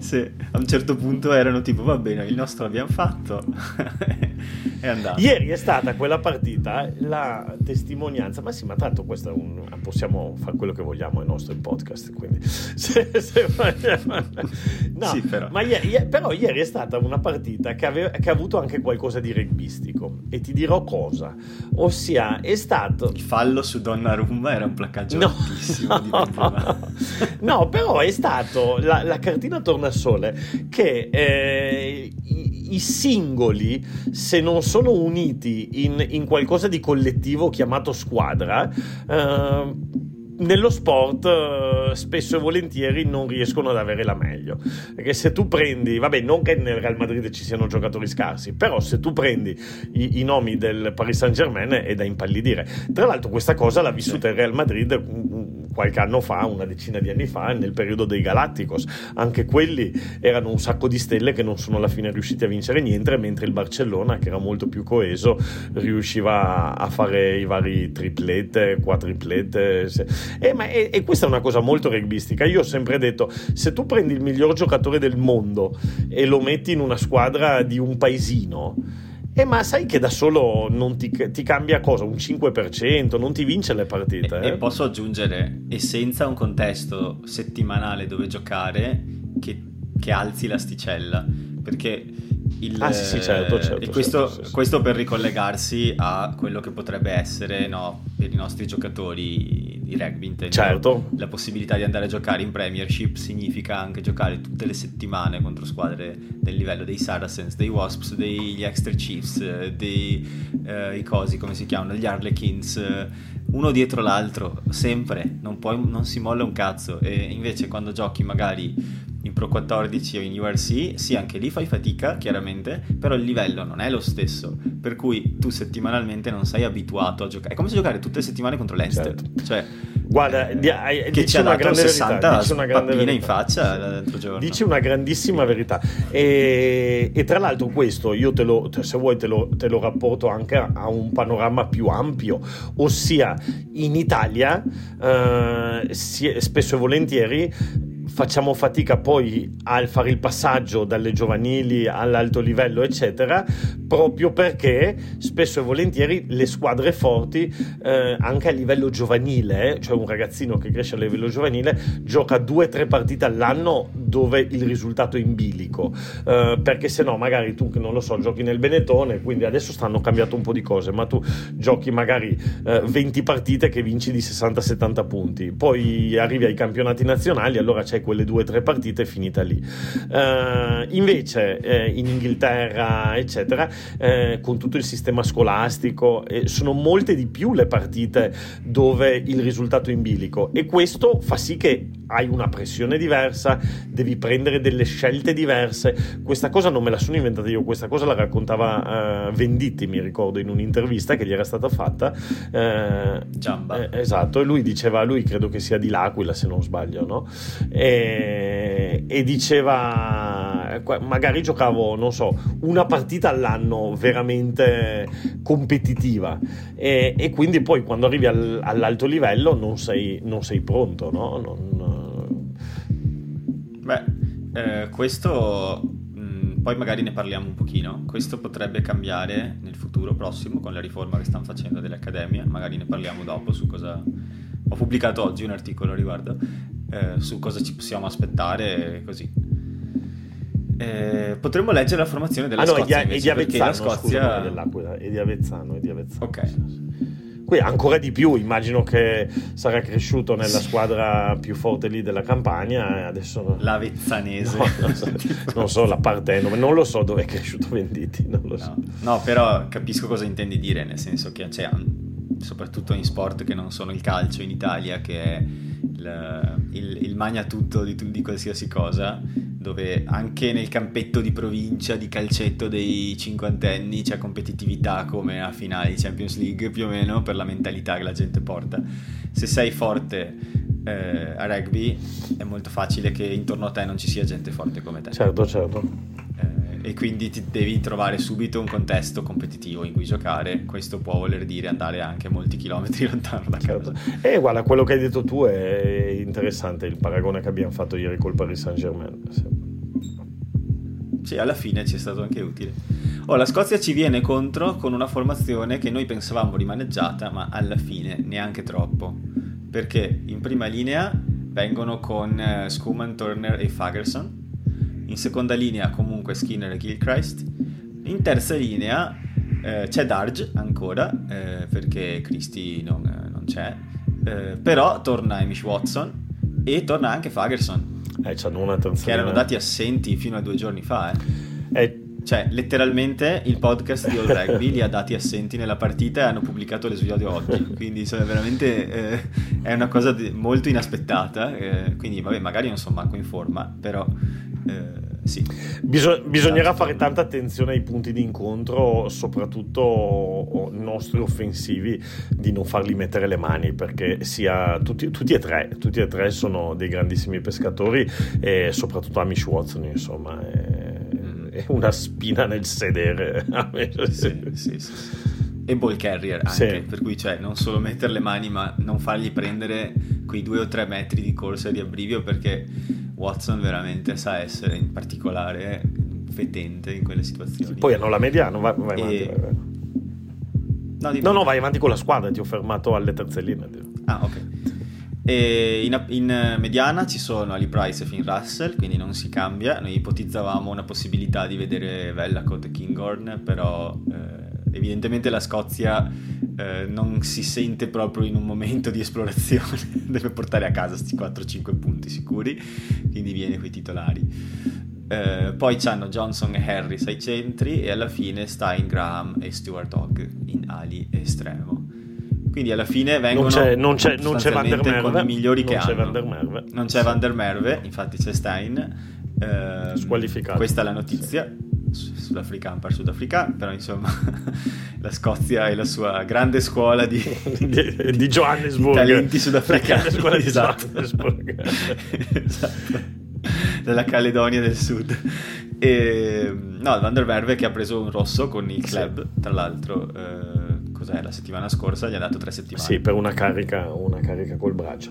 se a un certo punto erano tipo va bene il nostro l'abbiamo fatto è andato ieri è stata quella partita la testimonianza ma sì ma tanto questo è un possiamo fare quello che vogliamo ai nostri podcast quindi se, se, no sì, però. ma ieri, però ieri è stata una partita che, aveva, che ha avuto anche qualcosa di rugbistico e ti dirò cosa ossia è stato il fallo su Donnarumma era un placcaggio no. altissimo di no però è stato la, la cartina tornasole che eh, i, i, singoli, se non sono uniti in, in, qualcosa di collettivo chiamato squadra, eh, nello sport eh, spesso e volentieri non riescono ad avere la meglio. Perché se tu prendi, vabbè, non che nel Real Madrid ci siano giocatori scarsi, però se tu prendi i, i nomi del Paris Saint Germain è da impallidire. Tra l'altro, questa cosa l'ha vissuta il Real Madrid qualche anno fa, una decina di anni fa, nel periodo dei Galacticos. Anche quelli erano un sacco di stelle che non sono alla fine riusciti a vincere niente, mentre il Barcellona, che era molto più coeso, riusciva a fare i vari triplette, quadriplette. E, ma, e, e questa è una cosa molto rugbistica. Io ho sempre detto, se tu prendi il miglior giocatore del mondo e lo metti in una squadra di un paesino, eh, ma sai che da solo non ti, ti, cambia cosa? Un 5%, non ti vince le partite. E, eh? e posso aggiungere, e senza un contesto settimanale dove giocare, che, che alzi l'asticella. Perché il, ah, sì, sì, certo, certo, e questo, certo, questo per ricollegarsi a quello che potrebbe essere no, per i nostri giocatori di rugby intendo, certo. la possibilità di andare a giocare in Premiership significa anche giocare tutte le settimane contro squadre del livello dei Saracens, dei Wasps, degli Extra Chiefs, dei eh, cosi come si chiamano, gli Harlequins uno dietro l'altro sempre, non, puoi, non si molla un cazzo e invece quando giochi magari in Pro 14 o in URC, sì, anche lì fai fatica, chiaramente, però il livello non è lo stesso, per cui tu settimanalmente non sei abituato a giocare. È come se giocare tutte le settimane contro l'Ester, certo. cioè Guarda, eh, di, che ci ha dato grande 60 verità, dici una grande verità. in faccia l'altro giorno. Dici una grandissima verità. E, e tra l'altro questo io te lo, se vuoi te lo, te lo rapporto anche a, a, un panorama più ampio, ossia in Italia eh, si, spesso e volentieri facciamo fatica poi a fare il passaggio dalle giovanili all'alto livello, eccetera, proprio perché spesso e volentieri le squadre forti, eh, anche a livello giovanile, cioè un ragazzino che cresce a livello giovanile, gioca due o tre partite all'anno dove il risultato è in bilico, eh, perché se no magari tu, non lo so, giochi nel Benetone, quindi adesso stanno cambiato un po' di cose, ma tu giochi magari eh, 20 partite che vinci di 60-70 punti, poi arrivi ai campionati nazionali, allora c'è quelle due o tre partite è finita lì. Uh, invece eh, in Inghilterra, eccetera, eh, con tutto il sistema scolastico, eh, sono molte di più le partite dove il risultato è in bilico e questo fa sì che hai una pressione diversa, devi prendere delle scelte diverse. Questa cosa non me la sono inventata io, questa cosa la raccontava uh, Venditti, mi ricordo, in un'intervista che gli era stata fatta. Uh, Giamba. Eh, esatto, e lui diceva, lui credo che sia di L'Aquila se non sbaglio, no? E, e diceva, magari giocavo, non so, una partita all'anno veramente competitiva e, e quindi poi quando arrivi al, all'alto livello non sei, non sei pronto, no? Non, Beh, eh, questo poi magari ne parliamo un pochino. Questo potrebbe cambiare nel futuro prossimo con la riforma che stanno facendo delle accademie. Magari ne parliamo dopo su cosa. Ho pubblicato oggi un articolo a riguardo eh, su cosa ci possiamo aspettare così. Eh, potremmo leggere la formazione della ah, no, Scozia. Di, e di Avezzano, Scozia... Scusa, e di Avezzano, e di Avezzano. Ok. Qui ancora di più, immagino che sarà cresciuto nella squadra più forte lì della campagna. Adesso... L'Avezzanese. No, non, so, non so la Partenome, non lo so dove è cresciuto Venditi. Non lo no, so. no, però capisco cosa intendi dire, nel senso che cioè, soprattutto in sport che non sono il calcio in Italia, che è il, il, il magna tutto di, di, qualsiasi cosa, dove anche nel campetto di provincia di calcetto dei cinquantenni c'è competitività come a finali Champions League più o meno per la mentalità che la gente porta. Se sei forte eh, a rugby è molto facile che intorno a te non ci sia gente forte come te. Certo, certo e quindi ti devi trovare subito un contesto competitivo in cui giocare. Questo può voler dire andare anche molti chilometri lontano da casa. Certo. E guarda, quello che hai detto tu è interessante, il paragone che abbiamo fatto ieri col Paris Saint Germain. Sì, alla fine ci è stato anche utile. Oh, la Scozia ci viene contro con una formazione che noi pensavamo rimaneggiata, ma alla fine neanche troppo. Perché in prima linea vengono con uh, Schumann, Turner e Fagerson in seconda linea comunque Skinner e Gilchrist, in terza linea eh, c'è Darge ancora, eh, perché Christie non, non c'è, eh, però torna Amish Watson e torna anche Fagerson. Eh, che erano dati assenti fino a due giorni fa. Eh. eh. Cioè, letteralmente il podcast di All Rugby li ha dati assenti nella partita e hanno pubblicato l'esordio oggi. Quindi cioè, veramente eh, è una cosa di, molto inaspettata. Eh, quindi, vabbè, magari non sono manco in forma, però eh, sì. Bisog- bisognerà fare tanta attenzione ai punti di incontro, soprattutto nostri offensivi, di non farli mettere le mani, perché sia, tutti, tutti, e tre, tutti e tre sono dei grandissimi pescatori e soprattutto Amish Watson, insomma, è, è una spina nel sedere. sì, sì, sì. E ball carrier anche, per cui cioè non solo mettere le mani ma non fargli prendere quei due o tre metri di corsa di abbrivio perché Watson veramente sa essere in particolare fetente in quelle situazioni. Poi hanno la mediano, vai, vai avanti. Vai, vai. No, no, no, vai avanti con la squadra, ti ho fermato alle terze linee. Ah, ok. E in, in, mediana ci sono Ali Price e Finn Russell, quindi non si cambia. Noi ipotizzavamo una possibilità di vedere Vellacott e Kinghorn, però eh, evidentemente la Scozia eh, non si sente proprio in un momento di esplorazione, deve portare a casa questi 4-5 punti sicuri, quindi viene con i titolari. Eh, poi c'hanno Johnson e Harris ai centri e alla fine Stein, Graham e Stuart Hogg in ali estremo. Quindi alla fine vengono non c'è, non c'è, non c'è Van der Merve, con i migliori non che c'è hanno. Van der Merve. Non c'è Van der Merve, infatti c'è Stein. Eh, Squalificato. Questa è la notizia. Sì sudafricano per sudafricano, però insomma la Scozia è la sua grande scuola di, di, di Johannesburg. talenti sudafricani. La scuola esatto. di Johannesburg. esatto. Della Caledonia del Sud. E, no, Van der Verve che ha preso un rosso con il club, sì. tra l'altro. Eh, cos'è, la settimana scorsa gli ha dato tre settimane. Sì, per una carica, una carica col braccio.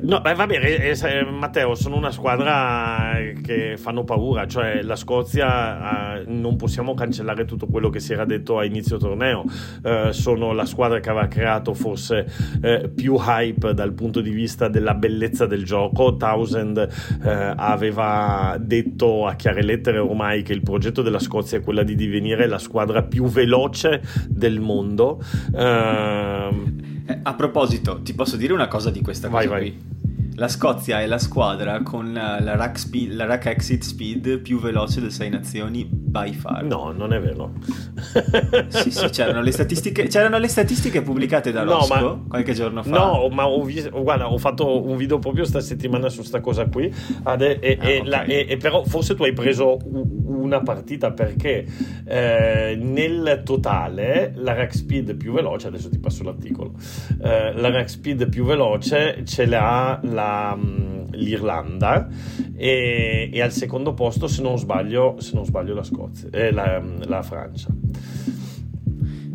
No, beh, va bene, eh, eh, Matteo, sono una squadra che fanno paura, cioè la Scozia eh, non possiamo cancellare tutto quello che si era detto a inizio torneo, eh, sono la squadra che aveva creato forse eh, più hype dal punto di vista della bellezza del gioco, Townsend eh, aveva detto a chiare lettere ormai che il progetto della Scozia è quella di divenire la squadra più veloce del mondo Uh, a proposito, ti posso dire una cosa di questa vai, cosa vai. qui? La Scozia è la squadra con la rack, speed, la rack exit speed più veloce delle sei nazioni by far. No, non è vero. sì, sì, c'erano le statistiche, c'erano le statistiche pubblicate da Rosco no, ma, qualche giorno fa. No, ma ho, visto, guarda, ho fatto un video proprio sta settimana su sta cosa qui. Ade, e, ah, e, okay. la, e, però forse tu hai preso una partita perché eh, nel totale la rack speed più veloce, adesso ti passo l'articolo, eh, la rack speed più veloce ce l'ha la L'Irlanda e, e, al secondo posto, se non sbaglio, se non sbaglio la, Scozia, eh, la, la Francia.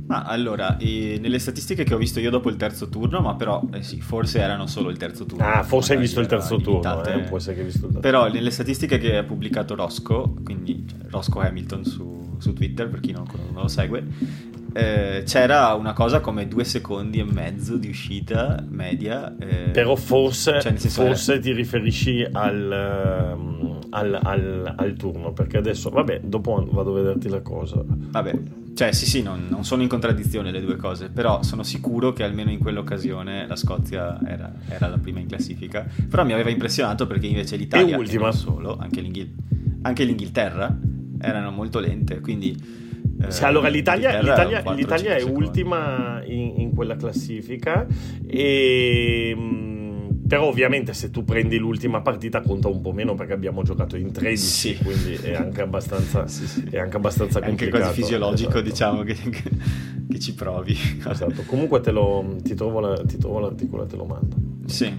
Ma allora, eh, nelle statistiche che ho visto io dopo il terzo turno, ma però eh sì, forse erano solo il terzo turno. Ah, forse hai visto il terzo turno, eh, può essere che hai visto il terzo Però nelle statistiche che ha pubblicato Rosco, quindi cioè, Rosco Hamilton su, su, Twitter, per chi non, non lo segue, eh, c'era una cosa come due secondi e mezzo di uscita media. Eh, Però forse, cioè forse era... ti riferisci al, ehm, al, al, al, turno, perché adesso, vabbè, dopo vado a vederti la cosa. Vabbè, cioè sì sì, non, non, sono in contraddizione le due cose, però sono sicuro che almeno in quell'occasione la Scozia era, era la prima in classifica. Però mi aveva impressionato perché invece l'Italia, e ultima. solo, anche, l'Inghil- anche l'Inghilterra erano molto lente, quindi Sì, allora l'Italia, l'Italia, l'Italia è ultima in, in, quella classifica e però ovviamente se tu prendi l'ultima partita conta un po' meno perché abbiamo giocato in 13, sì. quindi è anche abbastanza, sì, sì. È anche abbastanza complicato. È anche quasi fisiologico esatto. diciamo che, che, ci provi. Esatto, comunque te lo, ti, trovo la, ti trovo l'articolo e te lo mando. Sì.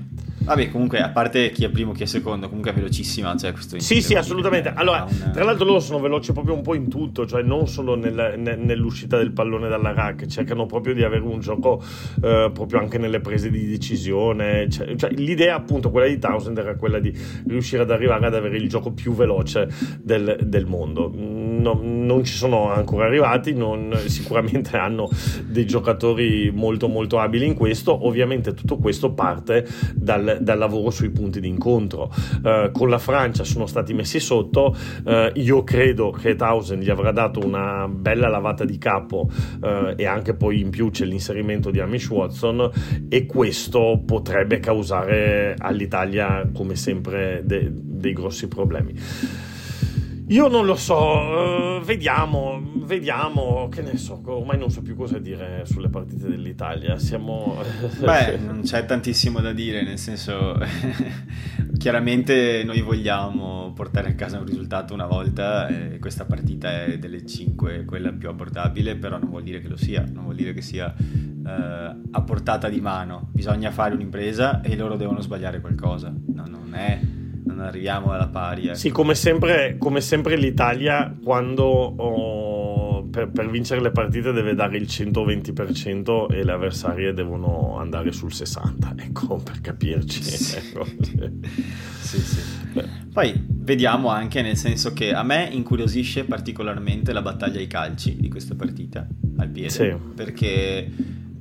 Vabbè, comunque, a parte chi è primo, chi è secondo, comunque è velocissima. Cioè questo sì, sì, assolutamente. Allora, una... tra l'altro, loro sono veloci proprio un po' in tutto, cioè non solo nel, nel, nell'uscita del pallone dalla rack, cercano proprio di avere un gioco eh, proprio anche nelle prese di decisione. Cioè, cioè, l'idea, appunto, quella di Townsend era quella di riuscire ad arrivare ad avere il gioco più veloce del, del mondo. No, non ci sono ancora arrivati, non, sicuramente hanno dei giocatori molto, molto abili in questo. Ovviamente, tutto questo parte dal dal lavoro sui punti di incontro. Uh, con la Francia sono stati messi sotto, uh, io credo che Townsend gli avrà dato una bella lavata di capo uh, e anche poi in più c'è l'inserimento di Amish Watson e questo potrebbe causare all'Italia come sempre de- dei grossi problemi. Io non lo so, uh, vediamo, vediamo, che ne so, ormai non so più cosa dire sulle partite dell'Italia, siamo... Beh, non c'è tantissimo da dire, nel senso, chiaramente noi vogliamo portare a casa un risultato una volta, e questa partita è delle 5 quella più abbordabile, però non vuol dire che lo sia, non vuol dire che sia uh, a portata di mano, bisogna fare un'impresa e loro devono sbagliare qualcosa, no, non è non arriviamo alla pari. Ecco. Sì, come sempre, come sempre l'Italia quando oh, per, per, vincere le partite deve dare il 120% e le avversarie devono andare sul 60%, ecco, per capirci. Sì, ecco. sì, sì. Poi vediamo anche nel senso che a me incuriosisce particolarmente la battaglia ai calci di questa partita al piede, sì. perché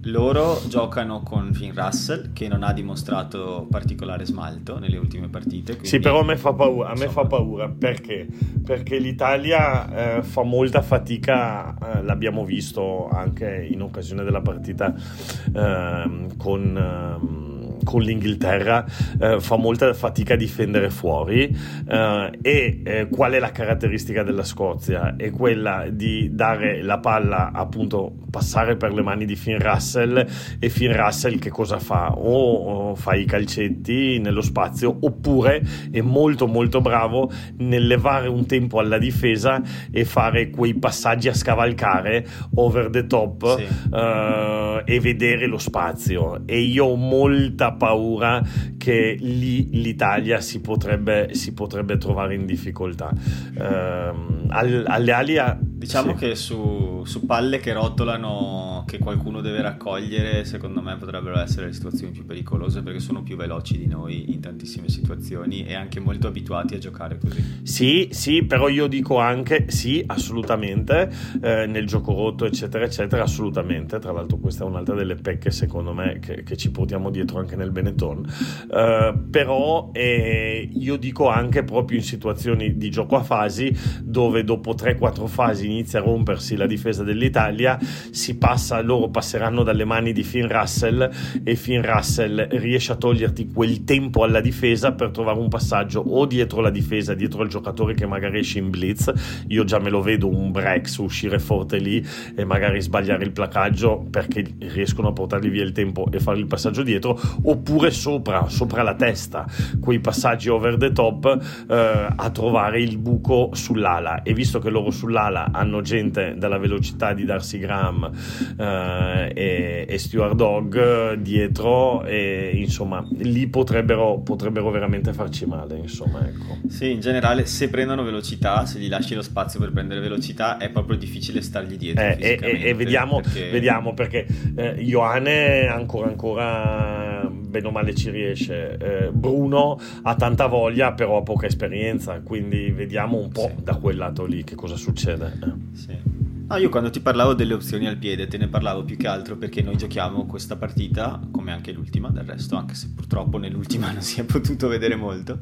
loro giocano con Finn Russell che non ha dimostrato particolare smalto nelle ultime partite. Quindi, sì, però a me fa paura, me fa paura perché? Perché l'Italia eh, fa molta fatica, eh, l'abbiamo visto anche in occasione della partita eh, con ehm, con l'Inghilterra eh, fa molta fatica a difendere fuori eh, e eh, qual è la caratteristica della Scozia? È quella di dare la palla appunto passare per le mani di Finn Russell e Finn Russell che cosa fa? O, o fa i calcetti nello spazio oppure è molto molto bravo nel levare un tempo alla difesa e fare quei passaggi a scavalcare over the top sì. uh, e vedere lo spazio e io ho molta paura che lì l'Italia si potrebbe, si potrebbe trovare in difficoltà. Uh, alle ali Diciamo sì. che su, su, palle che rotolano, che qualcuno deve raccogliere, secondo me potrebbero essere le situazioni più pericolose perché sono più veloci di noi in tantissime situazioni e anche molto abituati a giocare così. Sì, sì, però io dico anche sì, assolutamente, eh, nel gioco rotto, eccetera, eccetera, assolutamente. Tra l'altro, questa è un'altra delle pecche, secondo me, che, che ci portiamo dietro anche nel Benetton. Eh, però eh, io dico anche proprio in situazioni di gioco a fasi dove dopo 3-4 fasi inizia a rompersi la difesa dell'Italia, si passa, loro passeranno dalle mani di Finn Russell e Finn Russell riesce a toglierti quel tempo alla difesa per trovare un passaggio o dietro la difesa, dietro al giocatore che magari esce in blitz, io già me lo vedo un Brex uscire forte lì e magari sbagliare il placaggio perché riescono a portargli via il tempo e fare il passaggio dietro, oppure sopra, sopra la testa, quei passaggi over the top eh, a trovare il buco sull'ala e visto che loro sull'ala hanno gente dalla velocità di Darcy Graham eh, e, e Stuart Dog eh, dietro e insomma lì potrebbero, potrebbero veramente farci male insomma ecco. sì in generale se prendono velocità se gli lasci lo spazio per prendere velocità è proprio difficile stargli dietro eh, e, e, vediamo perché, vediamo perché eh, Ioane ancora ancora bene o male ci riesce eh, Bruno ha tanta voglia però ha poca esperienza quindi vediamo un po' sì. da quel lato lì che cosa succede sì. No, io quando ti parlavo delle opzioni al piede te ne parlavo più che altro perché noi giochiamo questa partita, come anche l'ultima del resto, anche se purtroppo nell'ultima non si è potuto vedere molto,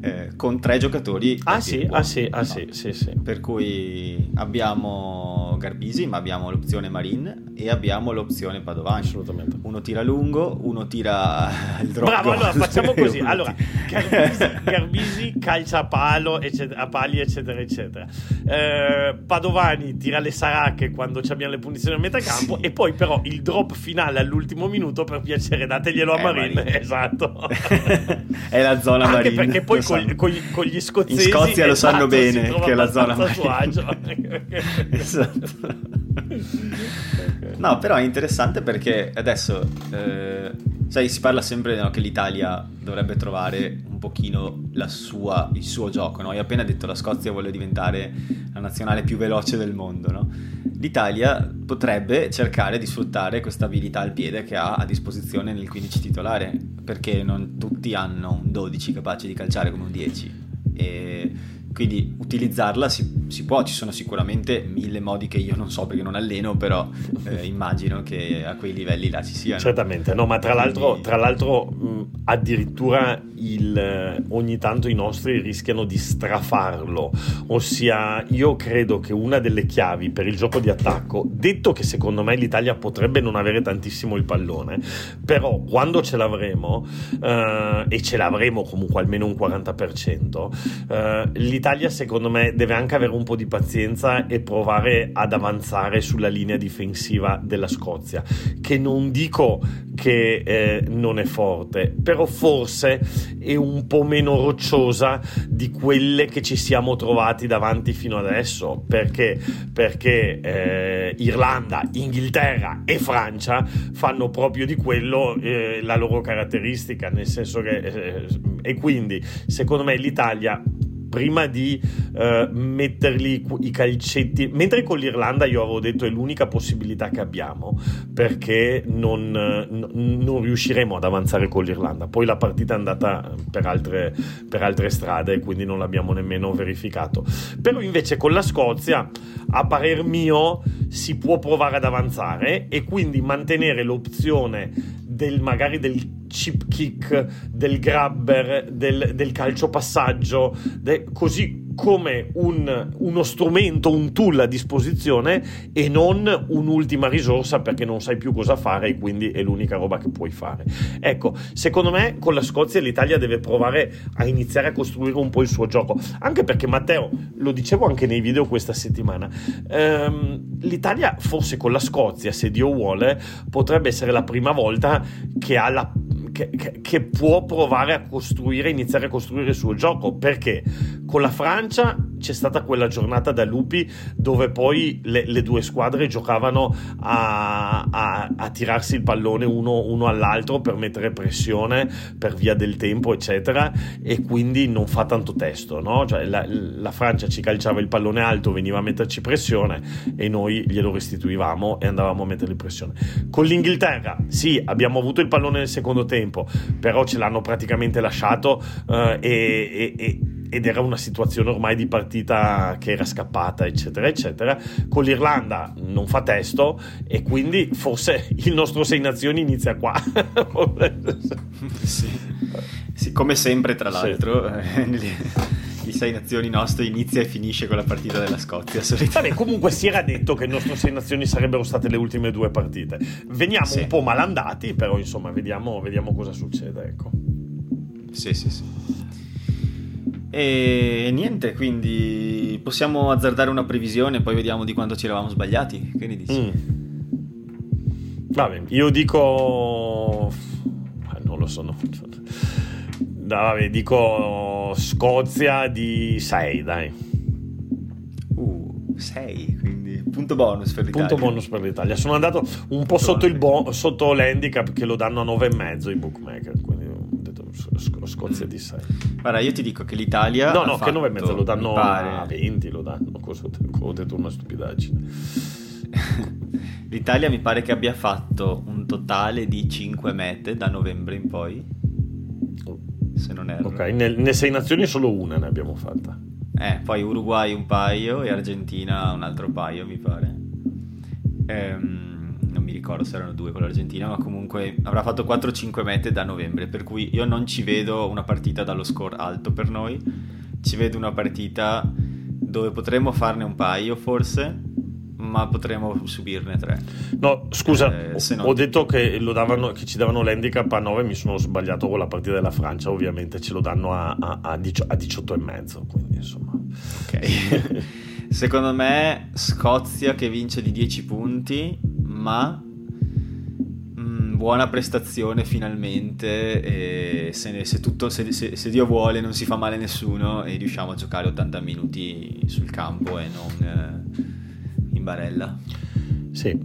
eh, con tre giocatori. Ah sì, ah sì, ah no? sì, sì, sì. Per cui abbiamo abbiamo Garbisi, ma abbiamo l'opzione Marin e abbiamo l'opzione Padovani. Assolutamente. Uno tira lungo, uno tira il drop. Bravo, allora facciamo così. Allora, Garbisi, Garbisi calcia a palo, eccetera, a pali, eccetera, eccetera. Eh, Padovani tira le saracche quando abbiamo le punizioni a metà campo sì. e poi però il drop finale all'ultimo minuto per piacere dateglielo a Marin. Marin. Esatto. È la zona Anche Marin. perché poi con, con, con, gli scozzesi... In Scozia lo sanno esatto, bene che è la zona Marin. esatto. No, però è interessante perché adesso, eh, sai, si parla sempre no, che l'Italia dovrebbe trovare un pochino sua, il suo gioco, no? Hai appena detto la Scozia vuole diventare la nazionale più veloce del mondo, no? L'Italia potrebbe cercare di sfruttare questa abilità al piede che ha a disposizione nel 15 titolare, perché non tutti hanno un 12 capace di calciare come un 10. E quindi utilizzarla si, si, può, ci sono sicuramente mille modi che io non so perché non alleno, però eh, immagino che a quei livelli là ci siano. Certamente, no, ma tra l'altro, tra l'altro mh, addirittura il, ogni tanto i nostri rischiano di strafarlo, ossia io credo che una delle chiavi per il gioco di attacco, detto che secondo me l'Italia potrebbe non avere tantissimo il pallone, però quando ce l'avremo, eh, e ce l'avremo comunque almeno un 40%, eh, l'Italia l'Italia secondo me deve anche avere un po' di pazienza e provare ad avanzare sulla linea difensiva della Scozia, che non dico che eh, non è forte, però forse è un po' meno rocciosa di quelle che ci siamo trovati davanti fino adesso, perché, perché eh, Irlanda, Inghilterra e Francia fanno proprio di quello eh, la loro caratteristica, nel senso che eh, e quindi secondo me l'Italia prima di uh, metterli i calcetti, mentre con l'Irlanda io avevo detto è l'unica possibilità che abbiamo perché non, non riusciremo ad avanzare con l'Irlanda. Poi la partita è andata per altre, per altre strade e quindi non l'abbiamo nemmeno verificato. Però invece con la Scozia, a parer mio, si può provare ad avanzare e quindi mantenere l'opzione del magari del chip kick, del grabber, del, del calcio passaggio, de, così come un, uno strumento, un tool a disposizione e non un'ultima risorsa perché non sai più cosa fare e quindi è l'unica roba che puoi fare. Ecco, secondo me con la Scozia l'Italia deve provare a iniziare a costruire un po' il suo gioco, anche perché Matteo, lo dicevo anche nei video questa settimana, ehm, l'Italia forse con la Scozia, se Dio vuole, potrebbe essere la prima volta che ha la che, che, che, può provare a costruire, iniziare a costruire il suo gioco. Perché con la Francia c'è stata quella giornata da lupi dove poi le, le due squadre giocavano a, a, a tirarsi il pallone uno, uno, all'altro per mettere pressione per via del tempo, eccetera, e quindi non fa tanto testo. No? Cioè, la, la Francia ci calciava il pallone alto, veniva a metterci pressione e noi glielo restituivamo e andavamo a mettergli pressione. Con l'Inghilterra, sì, abbiamo avuto il pallone nel secondo tempo, però ce l'hanno praticamente lasciato eh, e, e ed era una situazione ormai di partita che era scappata, eccetera, eccetera. Con l'Irlanda non fa testo e quindi forse il nostro Sei Nazioni inizia qua. sì. sì. come sempre, tra l'altro. Sì. I Sei Nazioni nostro inizia e finisce con la partita della Scozia. Vabbè, comunque si era detto che il nostro Sei Nazioni sarebbero state le ultime due partite. Veniamo sì. un po' malandati, però insomma, vediamo, vediamo cosa succede. Ecco. Sì, sì, sì. E niente, quindi possiamo azzardare una previsione, poi vediamo di quando ci eravamo sbagliati. Che ne dici? Mm. Vabbè, io dico. Eh, non lo so. No. Vabbè, dico Scozia di 6, dai. Uh, 6, quindi punto bonus per l'Italia. Punto bonus per l'Italia. Sono andato un po' sotto, il bo- sotto l'handicap che lo danno a 9,5 i bookmaker, quindi Scozia di 6. Guarda, io ti dico che l'Italia. No, no, che 9 e mezzo lo danno a 20, lo danno. Cosa ho detto una stupidaggine. L'Italia mi pare che abbia fatto un totale di 5 mete da novembre in poi. Se non erro. Ok, nelle 6 nazioni solo una ne abbiamo fatta. Eh, poi Uruguay un paio e Argentina un altro paio, mi pare. Ehm mi ricordo se erano due con l'Argentina, ma comunque avrà fatto 4-5 mete da novembre, per cui io non ci vedo una partita dallo score alto per noi, ci vedo una partita dove potremmo farne un paio forse, ma potremmo subirne tre. No, scusa, eh, ho, ho detto che, davano, che, ci davano l'handicap a 9, mi sono sbagliato con la partita della Francia, ovviamente ce lo danno a, a, a, 18 e mezzo, quindi insomma... Ok. Secondo me Scozia che vince di 10 punti, ma buona prestazione finalmente se, se, tutto, se, se, Dio vuole non si fa male nessuno e riusciamo a giocare 80 minuti sul campo e non eh, barella. Sì.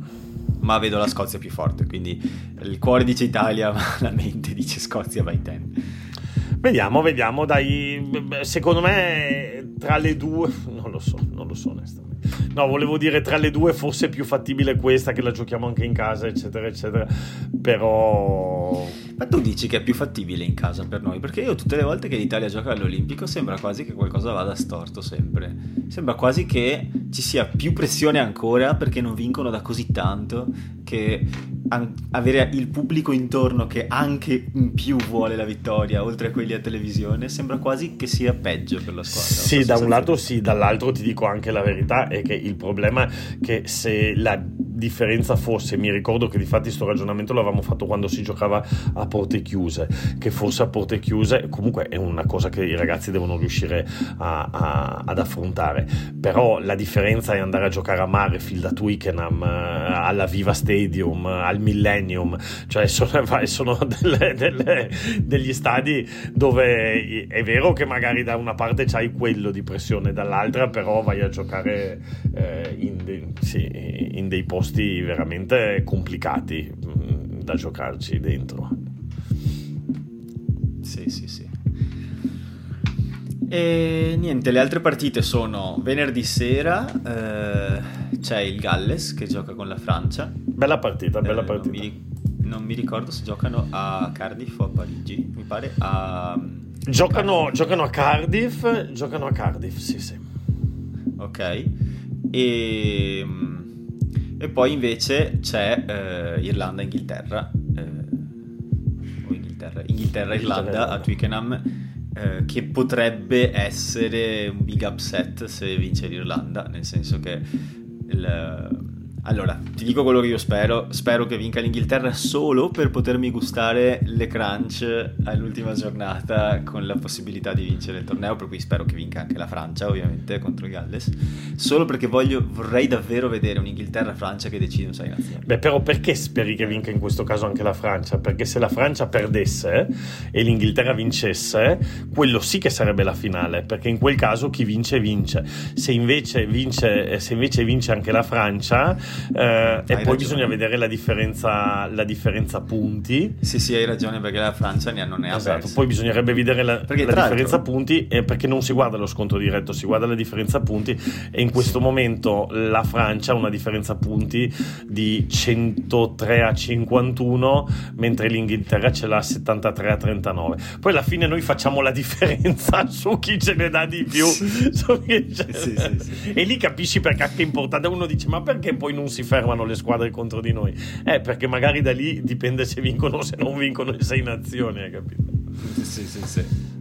Ma vedo la Scozia più forte, quindi il cuore dice Italia, ma la mente dice Scozia vai ten. Vediamo, vediamo, dai, secondo me tra le due, non lo so, non lo so onestamente. No, volevo dire tra le due forse è più fattibile questa che la giochiamo anche in casa, eccetera, eccetera. Però... Ma tu dici che è più fattibile in casa per noi? Perché io tutte le volte che l'Italia gioca all'Olimpico sembra quasi che qualcosa vada storto sempre. Sembra quasi che ci sia più pressione ancora perché non vincono da così tanto che avere il pubblico intorno che anche in più vuole la vittoria, oltre a quelli a televisione, sembra quasi che sia peggio per la squadra. Sì, da un lato sì, dall'altro ti dico anche la verità, è che il problema è che se la differenza fosse, mi ricordo che di fatti questo ragionamento l'avevamo fatto quando si giocava a porte chiuse, che forse a porte chiuse comunque è una cosa che i ragazzi devono riuscire a, a, ad affrontare, però la differenza è andare a giocare a Marefield, a Twickenham, eh, alla Viva Stadium, al Millennium, cioè sono, sono delle, delle, degli stadi dove è vero che magari da una parte c'hai quello di pressione, dall'altra però vai a giocare eh, in, de, sì, in dei posti posti veramente complicati mm, da giocarci dentro. Sì, sì, sì. E niente, le altre partite sono venerdì sera, eh, c'è il Galles che gioca con la Francia. Bella partita, bella eh, partita. Non mi, non mi, ricordo se giocano a Cardiff o a Parigi, mi pare a... Giocano, giocano a Cardiff, giocano a Cardiff, sì sì. Ok, e mm, e poi invece c'è eh, Irlanda-Inghilterra, eh, o Inghilterra, Inghilterra-Irlanda a Twickenham, eh, che potrebbe essere un big upset se vince l'Irlanda, nel senso che il, allora, ti dico quello che io spero. Spero che vinca l'Inghilterra solo per potermi gustare le crunch all'ultima giornata con la possibilità di vincere il torneo. Per cui spero che vinca anche la Francia, ovviamente, contro il Galles. Solo perché voglio, vorrei davvero vedere un'Inghilterra-Francia che decide un 6 nazioni. Beh, però perché speri che vinca in questo caso anche la Francia? Perché se la Francia perdesse e l'Inghilterra vincesse, quello sì che sarebbe la finale. Perché in quel caso chi vince, vince. Se invece vince, se invece vince anche la Francia e poi ragione. bisogna vedere la differenza, la differenza punti. Sì, sì, hai ragione perché la Francia non ne ha esatto. Poi bisognerebbe vedere la, la differenza punti eh, perché non si guarda lo scontro diretto, si guarda la differenza punti e in questo sì. momento la Francia ha una differenza punti di 103 a 51 mentre l'Inghilterra ce l'ha a 73 a 39. Poi alla fine noi facciamo la differenza su chi ce ne dà di più. Sì. Sì, e lì capisci perché è importante. Uno dice ma perché poi non si fermano le squadre contro di noi. Eh, perché magari da lì dipende se vincono o se non vincono le sei nazioni, hai capito? Sì, sì, sì.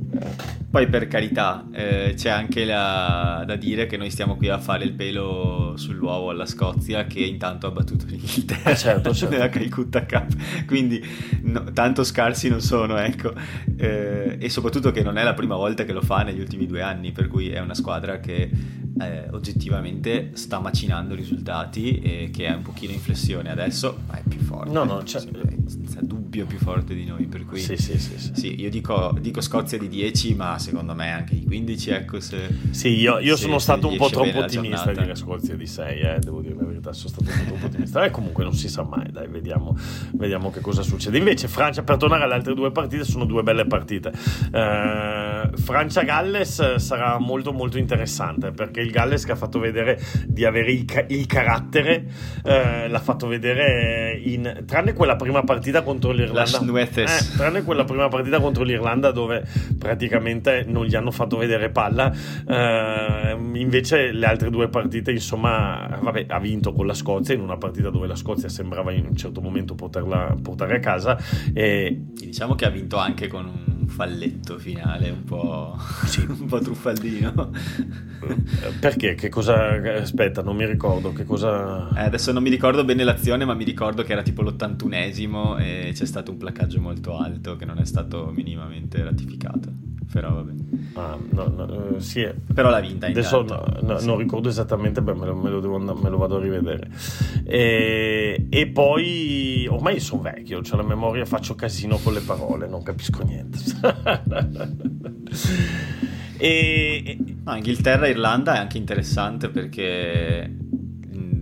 Poi per carità, eh, c'è anche la, da dire che noi stiamo qui a fare il pelo sull'uovo alla Scozia che intanto ha battuto l'Inghilterra eh, certo, certo. nella Calcutta Cup, quindi no, tanto scarsi non sono, ecco. Eh, e soprattutto che non è la prima volta che lo fa negli ultimi due anni, per cui è una squadra che eh, oggettivamente sta macinando risultati e che è un pochino in flessione adesso, ma è più forte. No, no, cioè, senza dubbio più forte di noi, per cui sì, sì, sì, sì. sì io dico, dico, Scozia di 10, ma secondo me anche di 15, ecco se Sì, io, io se, sono stato un po' troppo ottimista di dire Scozia di 6, eh, devo dire la verità, sono stato un po' troppo ottimista. E comunque non si sa mai, dai, vediamo, vediamo che cosa succede. Invece Francia per tornare alle altre due partite sono due belle partite. Eh, Francia-Galles sarà molto molto interessante perché il il Galles che ha fatto vedere di avere il, ca- il carattere, eh, l'ha fatto vedere in, tranne quella prima partita contro l'Irlanda. Eh, tranne quella prima partita contro l'Irlanda dove praticamente non gli hanno fatto vedere palla. Eh, invece le altre due partite, insomma, vabbè, ha vinto con la Scozia in una partita dove la Scozia sembrava in un certo momento poterla portare a casa. E... Diciamo che ha vinto anche con un falletto finale un po', sì. un po truffaldino. Perché? Che cosa... Aspetta, non mi ricordo che cosa... Eh, adesso non mi ricordo bene l'azione, ma mi ricordo che era tipo l'81esimo e c'è stato un placcaggio molto alto che non è stato minimamente ratificato. Però vabbè. Ah, no, no, eh, sì. Però l'ha vinta. Adesso no, sì. non ricordo esattamente, beh, me, lo, me, lo devo, me, lo, vado a rivedere. E, e poi ormai sono vecchio, ho cioè la memoria, faccio casino con le parole, non capisco niente. e, no, Inghilterra e Irlanda è anche interessante perché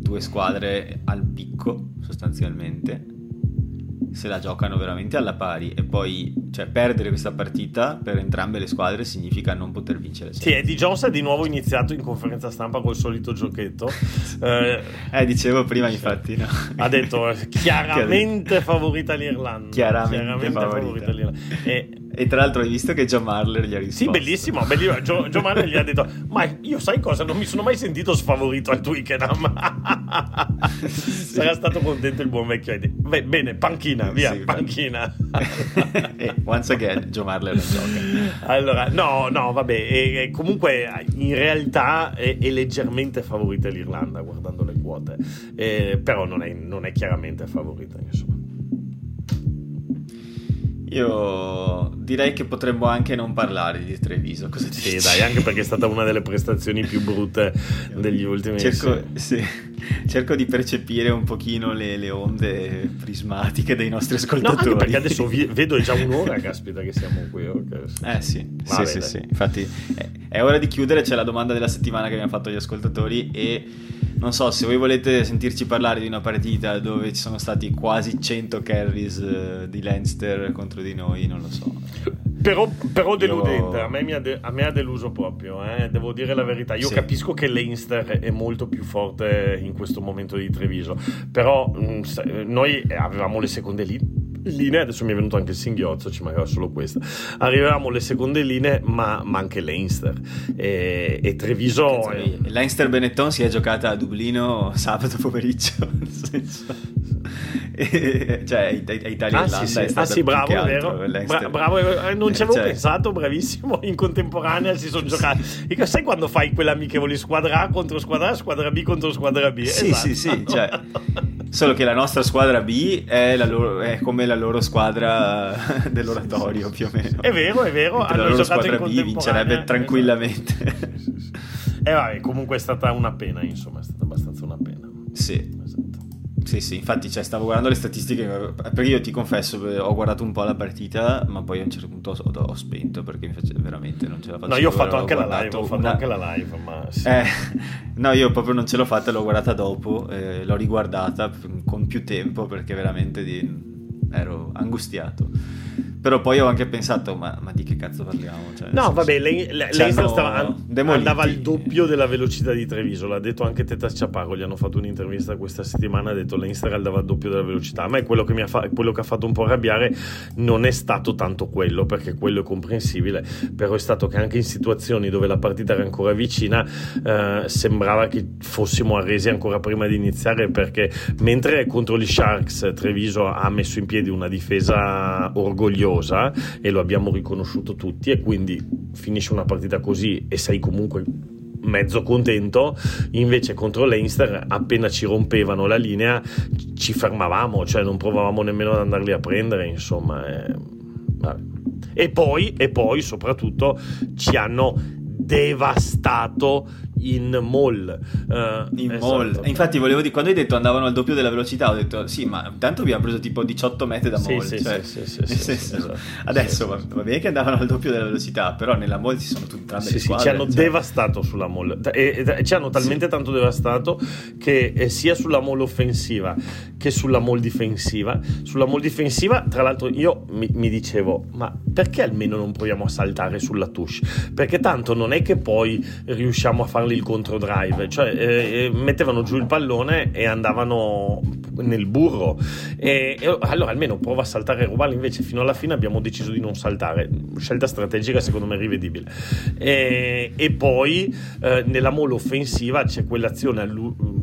due squadre al picco sostanzialmente se la giocano veramente alla pari e poi cioè, perdere questa partita per entrambe le squadre significa non poter vincere. Sì, Eddie Jones ha di nuovo iniziato in conferenza stampa col solito giochetto. eh, eh, dicevo prima infatti. No. Ha detto chiaramente favorita l'Irlanda. Chiaramente, chiaramente favorita. favorita l'Irlanda. E, e tra l'altro hai visto che Joe Marler gli ha risposto? Sì, bellissimo. bellissimo. Joe, Joe Marler gli ha detto, ma io sai cosa? Non mi sono mai sentito sfavorito al Twickenham. Sarà stato contento il buon vecchio Eddie. Beh, bene, panchina, via, sì, panchina. e once again, Joe Marler non gioca. Allora, no, no, vabbè. E comunque, in realtà è, è, leggermente favorita l'Irlanda, guardando le quote. Eh, però non è, non è chiaramente favorita, insomma. Io direi che potremmo anche non parlare di Treviso. Cosa sì, dici? dai, anche perché è stata una delle prestazioni più brutte degli ultimi cerco, sì, cerco di percepire un pochino le, le, onde prismatiche dei nostri ascoltatori. No, perché adesso vi, vedo è già un'ora, caspita, che siamo qui. Okay. Eh sì, sì, sì, sì, Infatti è, è ora di chiudere. C'è la domanda della settimana che abbiamo fatto agli ascoltatori e non so, se voi volete sentirci parlare di una partita dove ci sono stati quasi 100 carries uh, di Leinster contro di noi, non lo so. Però, però deludente, Io... a, me ha de- a, me ha deluso proprio, eh? devo dire la verità. Io sì. capisco che Leinster è molto più forte in questo momento di Treviso, però mh, mm, noi avevamo le seconde lì linee, adesso mi è venuto anche il singhiozzo, ci mancava solo questa. Arrivavamo alle seconde linee, ma, ma anche Leinster e, e Treviso. Cazzo, è... Leinster Benetton si è giocata a Dublino sabato pomeriggio. cioè, Italia ah, sì, sì. ah, sì, bravo, vero? Bra- bravo, eh, non ci avevo cioè... pensato, bravissimo. In contemporanea si sono giocati. sai quando fai quell'amichevole squadra A contro squadra A, squadra B contro squadra B? Sì, esatto. sì, sì. Cioè, solo che la nostra squadra B è, loro, è come la loro squadra dell'oratorio, più o meno. È vero, è vero. Hanno la loro squadra B vincerebbe tranquillamente. E eh, vabbè, comunque è stata una pena, insomma, è stata abbastanza una pena. Sì. Sì, sì, infatti cioè, stavo guardando le statistiche, perché io ti confesso, ho guardato un po' la partita, ma poi a un certo punto ho, ho spento perché veramente non ce la faccio. No, io ho fatto anche la live, ho fatto una... anche la live, ma sì. eh, no, io proprio non ce l'ho fatta, l'ho guardata dopo, eh, l'ho riguardata con più tempo perché veramente di... ero angustiato. Però poi ho anche pensato, ma, ma di che cazzo parliamo? Cioè, no, vabbè, lei, lei stava, andava al doppio della velocità di Treviso, l'ha detto anche Teta Ciapago, gli hanno fatto un'intervista questa settimana, ha detto l'Inster andava al doppio della velocità. A me quello che, fa- quello che ha fatto un po' arrabbiare non è stato tanto quello, perché quello è comprensibile, però è stato che anche in situazioni dove la partita era ancora vicina eh, sembrava che fossimo arresi ancora prima di iniziare, perché mentre contro gli Sharks Treviso ha messo in piedi una difesa orgogliosa, meravigliosa e lo abbiamo riconosciuto tutti e quindi finisce una partita così e sei comunque mezzo contento invece contro l'Einster appena ci rompevano la linea ci fermavamo cioè non provavamo nemmeno ad andarli a prendere insomma eh, e poi, e poi soprattutto ci hanno devastato in mall. Uh, in esatto. mall. Infatti, volevo dire, quando hai detto andavano al doppio della velocità, ho detto sì, ma intanto abbiamo preso tipo 18 metri da mall. Sì, cioè, sì, sì, sì, senso, esatto. Adesso va, va, bene che andavano al doppio della velocità, però nella mall ci sono tutte entrambe sì, le squadre. Ci hanno cioè... devastato sulla mall. E, e, ci hanno talmente tanto devastato che eh, sia sulla mall offensiva che sulla mall difensiva. Sulla mall difensiva, tra l'altro, io mi, mi dicevo, ma perché almeno non proviamo a saltare sulla touche? Perché tanto non è che poi riusciamo a farli il controdrive, cioè eh, eh, mettevano giù il pallone e andavano nel burro. E, e, allora almeno prova a saltare e invece fino alla fine abbiamo deciso di non saltare. Scelta strategica secondo me rivedibile. E, e poi eh, nella mole offensiva c'è quell'azione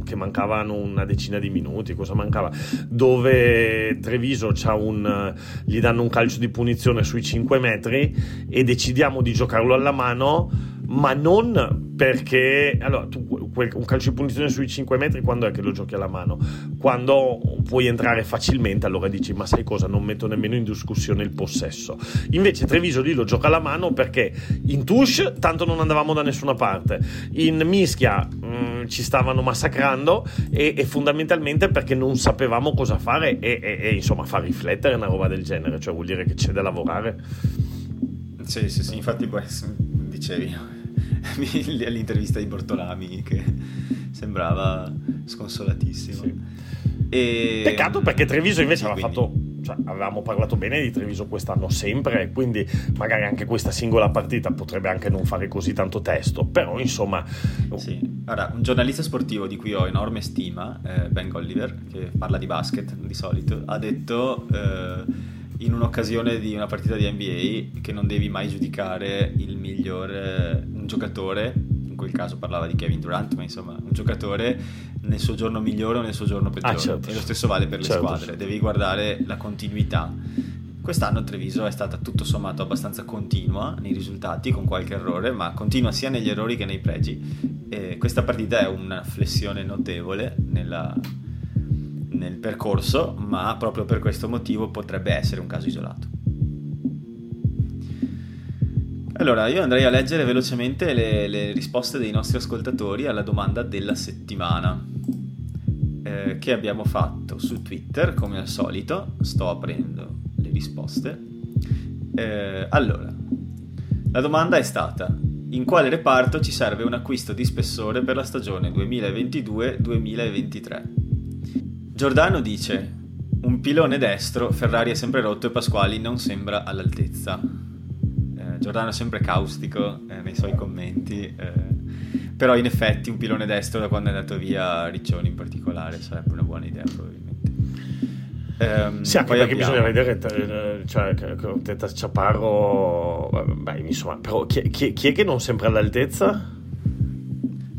che mancavano una decina di minuti, cosa mancava? Dove Treviso un, gli danno un calcio di punizione sui 5 metri e decidiamo di giocarlo alla mano ma non perché allora tu un calcio di punizione sui 5 metri quando è che lo giochi alla mano? Quando puoi entrare facilmente allora dici ma sai cosa? Non metto nemmeno in discussione il possesso. Invece Treviso lì lo gioca alla mano perché in touche tanto non andavamo da nessuna parte. In mischia mh, mm, ci stavano massacrando e, e, fondamentalmente perché non sapevamo cosa fare e, e, e insomma fa riflettere una roba del genere cioè vuol dire che c'è da lavorare. Sì sì sì infatti poi dicevi all'intervista di Bortolami che sembrava sconsolatissimo. Sì. E... Peccato perché Treviso invece aveva quindi... fatto cioè, avevamo parlato bene di Treviso quest'anno sempre, quindi magari anche questa singola partita potrebbe anche non fare così tanto testo, però insomma... Sì. Allora, un giornalista sportivo di cui ho enorme stima, eh, Ben Golliver, che parla di basket di solito, ha detto... Eh, in un'occasione di una partita di NBA che non devi mai giudicare il miglior un giocatore, in quel caso parlava di Kevin Durant, ma insomma un giocatore nel suo giorno migliore o nel suo giorno peggiore. Ah, certo. E lo stesso vale per le certo. squadre, devi guardare la continuità. Quest'anno Treviso è stata tutto sommato abbastanza continua nei risultati, con qualche errore, ma continua sia negli errori che nei pregi. E questa partita è una flessione notevole nella, nel percorso, ma proprio per questo motivo potrebbe essere un caso isolato. Allora, io andrei a leggere velocemente le, le risposte dei nostri ascoltatori alla domanda della settimana eh, che abbiamo fatto su Twitter, come al solito. Sto aprendo le risposte. Eh, allora, la domanda è stata: in quale reparto ci serve un acquisto di spessore per la stagione 2022-2023? Giordano dice: Un pilone destro, Ferrari è sempre rotto e Pasquali non sembra all'altezza. Eh, Giordano è sempre caustico eh, nei suoi commenti. Eh, però in effetti un pilone destro da quando è andato via Riccioni in particolare sarebbe una buona idea probabilmente. Um, sì, anche perché abbiamo... bisogna vedere, eh, cioè, Teta Ciaparro, beh, insomma, però chi, chi, chi, è che non sembra all'altezza?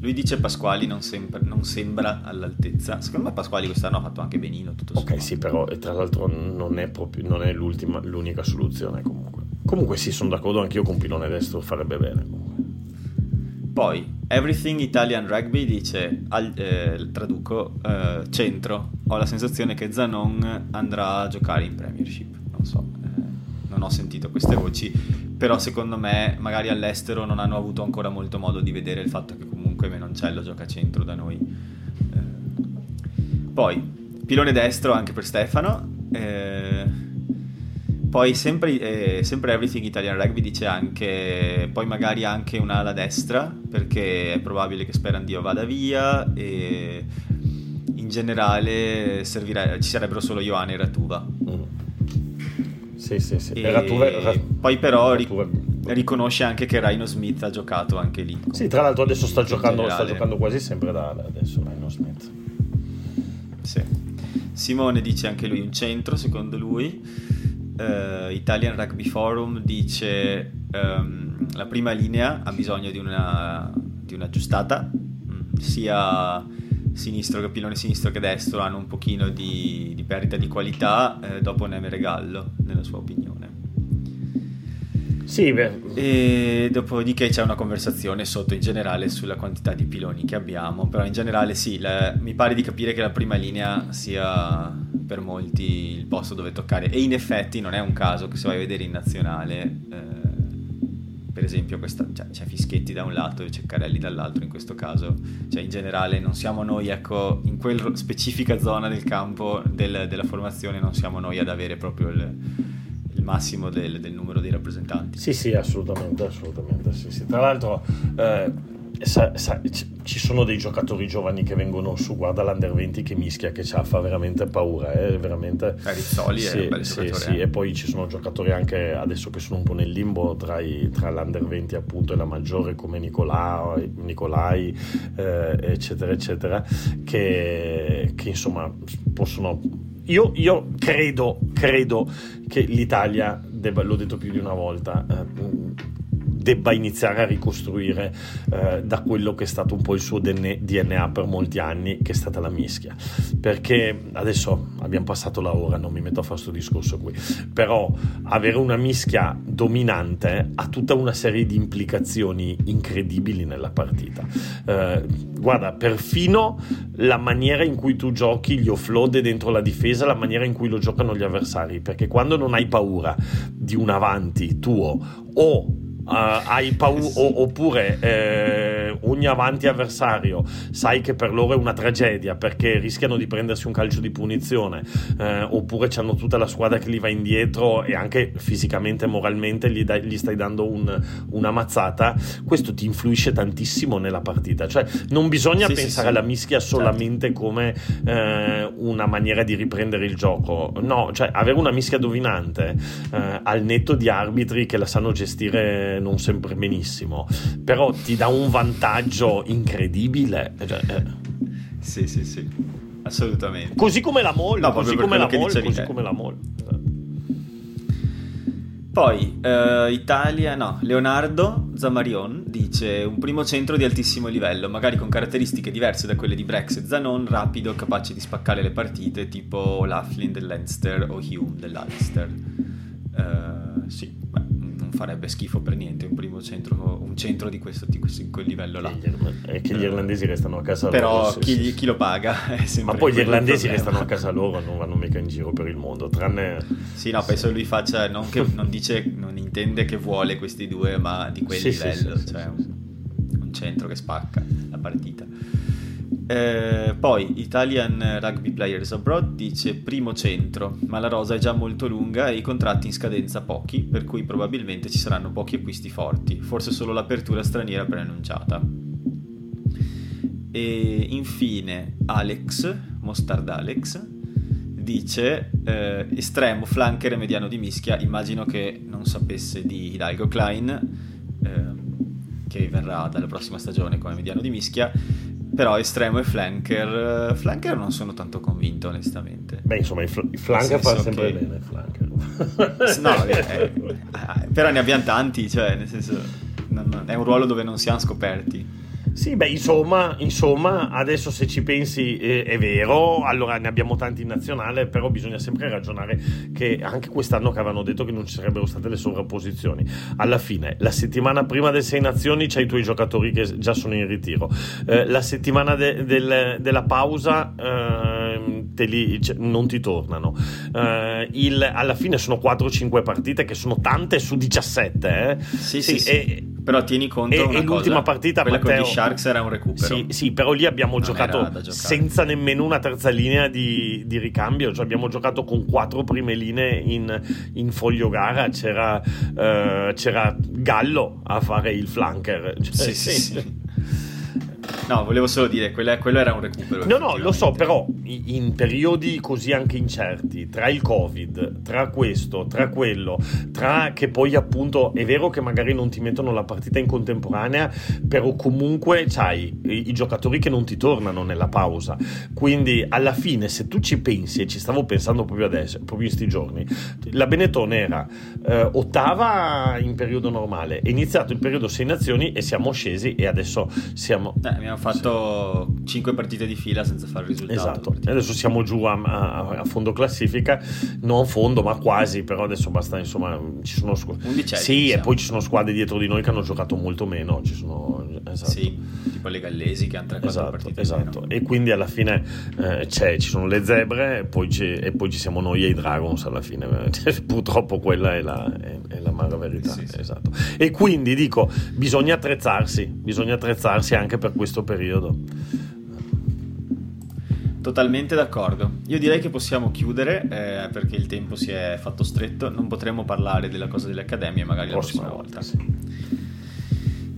Lui dice Pasquali non, sempre, non, sembra all'altezza. Secondo me Pasquali quest'anno ha fatto anche benino. Tutto ok, sommato. sì, però tra l'altro non è, proprio, non è l'unica soluzione comunque. Comunque sì, sono d'accordo anch'io con Pilone destro, farebbe bene. Comunque. Poi, Everything Italian Rugby dice, al, eh, traduco, eh, centro. Ho la sensazione che Zanon andrà a giocare in Premiership. Non so, eh, non ho sentito queste voci, però secondo me magari all'estero non hanno avuto ancora molto modo di vedere il fatto che comunque Menoncello gioca centro da noi. Eh, poi, pilone destro anche per Stefano. Eh, poi sempre, eh, sempre, Everything Italian Rugby dice anche, poi magari anche un'ala destra, perché è probabile che Sperandio vada via e in generale servirà, ci sarebbero solo Ioane e Ratuva. Mm. Sì, sì, sì. E Ratuva, poi però... Ratuva riconosce anche che Rhino Smith ha giocato anche lì. Sì, tra l'altro adesso sta giocando, sta giocando, quasi sempre da adesso Rhino Smith. Sì. Simone dice anche lui un centro, secondo lui. Uh, Italian Rugby Forum dice um, la prima linea ha bisogno di una, di una giustata, mm, sia sinistro che pilone sinistro che destro hanno un pochino di, di perdita di qualità, eh, dopo Neme Gallo, nella sua opinione. Sì, beh. E dopodiché c'è una conversazione sotto in generale sulla quantità di piloni che abbiamo, però in generale sì, la, mi pare di capire che la prima linea sia per molti il posto dove toccare. E in effetti non è un caso che se vai a vedere in nazionale, eh, per esempio questa, cioè, c'è Fischetti da un lato e Ceccarelli dall'altro in questo caso, cioè in generale non siamo noi, ecco, in quella specifica zona del campo del, della formazione non siamo noi ad avere proprio il massimo del, del, numero dei rappresentanti. Sì, sì, assolutamente, assolutamente. Sì, sì. Tra l'altro, eh, sa, sa, ci sono dei giocatori giovani che vengono su, guarda l'Under 20 che mischia, che fa veramente paura, eh, veramente... Rizzoli sì, è un sì, sì, eh. e poi ci sono giocatori anche adesso che sono un po' nel limbo tra, i, tra l'Under 20 appunto e la maggiore come Nicolai, Nicolai eh, eccetera eccetera, che, che insomma possono io, io, credo, credo che l'Italia debba, l'ho detto più di una volta, eh, debba iniziare a ricostruire eh, da quello che è stato un po' il suo DNA per molti anni, che è stata la mischia. Perché adesso abbiamo passato la ora, non mi metto a fare questo discorso qui, però avere una mischia dominante ha tutta una serie di implicazioni incredibili nella partita. Eh, guarda, perfino la maniera in cui tu giochi gli offload dentro la difesa, la maniera in cui lo giocano gli avversari, perché quando non hai paura di un avanti tuo o hai paura oppure eh, ogni avanti avversario sai che per loro è una tragedia perché rischiano di prendersi un calcio di punizione eh, oppure hanno tutta la squadra che li va indietro e anche fisicamente e moralmente gli, dai, gli stai dando un, una mazzata questo ti influisce tantissimo nella partita cioè non bisogna sì, pensare sì, sì. alla mischia certo. solamente certo. come eh, una maniera di riprendere il gioco no cioè avere una mischia dominante eh, al netto di arbitri che la sanno gestire non sempre benissimo, però ti dà un vantaggio incredibile. Cioè, eh. Sì, sì, sì, assolutamente. Così come la MOL, no, così, come la, MOL così come la MOL. Poi eh, Italia, no, Leonardo Zamarion dice un primo centro di altissimo livello, magari con caratteristiche diverse da quelle di Brex e Zanon, rapido, capace di spaccare le partite, tipo Laughlin del Leinster o Hume dell'Ulster. Uh, sì, beh, farebbe schifo per niente un primo centro, un centro di questo, di questo quel livello là. È che gli irlandesi restano a casa Però loro. Però chi, chi, lo paga Ma poi gli irlandesi restano a casa loro, non vanno mica in giro per il mondo, tranne... Sì, no, penso lui faccia, non, che, non dice, non intende che vuole questi due, ma di quel sì, livello, sì, sì, cioè un, un centro che spacca la partita. Eh, poi Italian Rugby Players Abroad dice primo centro, ma la rosa è già molto lunga e i contratti in scadenza pochi, per cui probabilmente ci saranno pochi acquisti forti, forse solo l'apertura straniera preannunciata. E infine Alex, Mostard Alex, dice eh, estremo, flanker e mediano di mischia, immagino che non sapesse di Hidalgo Klein, eh, che verrà dalla prossima stagione come mediano di mischia però estremo e flanker, flanker non sono tanto convinto onestamente. Beh insomma i, fl- i flanker fanno sempre che... bene, flanker. no, eh, eh, però ne abbiamo tanti, cioè nel senso non, è un ruolo dove non siamo scoperti. Sì, beh, insomma, insomma, adesso se ci pensi eh, è vero, allora ne abbiamo tanti in nazionale, però bisogna sempre ragionare che anche quest'anno che avevano detto che non ci sarebbero state le sovrapposizioni. Alla fine, la settimana prima delle sei nazioni c'hai i tuoi giocatori che già sono in ritiro. Eh, la settimana de- del, della pausa eh, li, cioè, non ti tornano. Eh, il, alla fine sono 4-5 partite che sono tante su 17. Eh? Sì, sì, sì, E, però tieni conto e, e l'ultima cosa, partita quella Matteo, con gli Sharks era un recupero sì, sì però lì abbiamo non giocato senza nemmeno una terza linea di, di ricambio cioè abbiamo giocato con quattro prime linee in, in foglio gara c'era, uh, c'era Gallo a fare il flanker cioè, sì, sì, sì. No, volevo solo dire, quello, quello era un recupero. No, no, lo so, però in periodi così anche incerti, tra il Covid, tra questo, tra quello, tra che poi appunto è vero che magari non ti mettono la partita in contemporanea, però comunque c'hai i, i giocatori che non ti tornano nella pausa. Quindi alla fine, se tu ci pensi, e ci stavo pensando proprio adesso, proprio in questi giorni, la Benetton era eh, ottava in periodo normale, è iniziato il periodo sei nazioni e siamo scesi e adesso siamo... Eh, abbiamo abbiamo fatto sì. 5 partite di fila senza fare risultato. Esatto, adesso siamo giù a, a, a, fondo classifica, non fondo ma quasi, però adesso basta, insomma, ci sono squadre... Sì, e poi ci sono squadre dietro di noi che hanno giocato molto meno, ci sono... Esatto. Sì, tipo le gallesi che hanno 3-4 esatto, partite Esatto, e quindi alla fine eh, ci sono le zebre e poi, e poi, ci siamo noi e i Dragons alla fine, purtroppo quella è la, è, è la mala verità. Sì, sì. Esatto. E quindi dico, bisogna attrezzarsi, bisogna attrezzarsi anche per questo periodo. Totalmente d'accordo. Io direi che possiamo chiudere eh, perché il tempo si è fatto stretto. Non potremo parlare della cosa delle accademie, magari la prossima, prossima volta. Sì.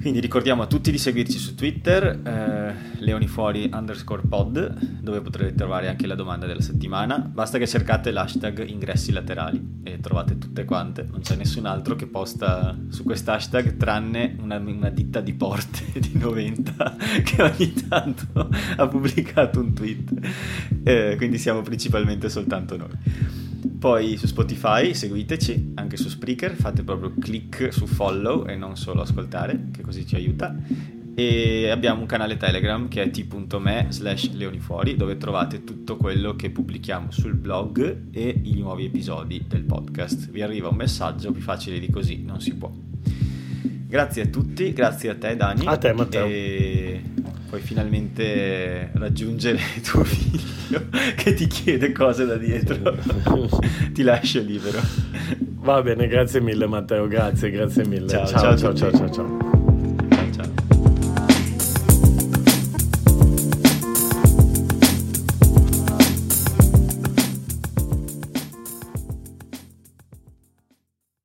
Quindi ricordiamo a tutti di seguirci su Twitter, eh, leonifuori underscore pod, dove potrete trovare anche la domanda della settimana. Basta che cercate l'hashtag ingressi laterali e trovate tutte quante. Non c'è nessun altro che posta su quest'hashtag tranne una, una ditta di porte di 90 che ogni tanto ha pubblicato un tweet. Eh, quindi siamo principalmente soltanto noi. Poi su Spotify seguiteci, anche su Spreaker, fate proprio click su follow e non solo ascoltare, che così ci aiuta. E abbiamo un canale Telegram che è t.me slash leonifuori dove trovate tutto quello che pubblichiamo sul blog e i nuovi episodi del podcast. Vi arriva un messaggio, più facile di così non si può. Grazie a tutti, grazie a te Dani. A te Matteo. E puoi finalmente raggiungere tuo figlio che ti chiede cose da dietro. ti lascio libero. Va bene, grazie mille Matteo, grazie, grazie mille. ciao, ciao, ciao. ciao, ciao. ciao.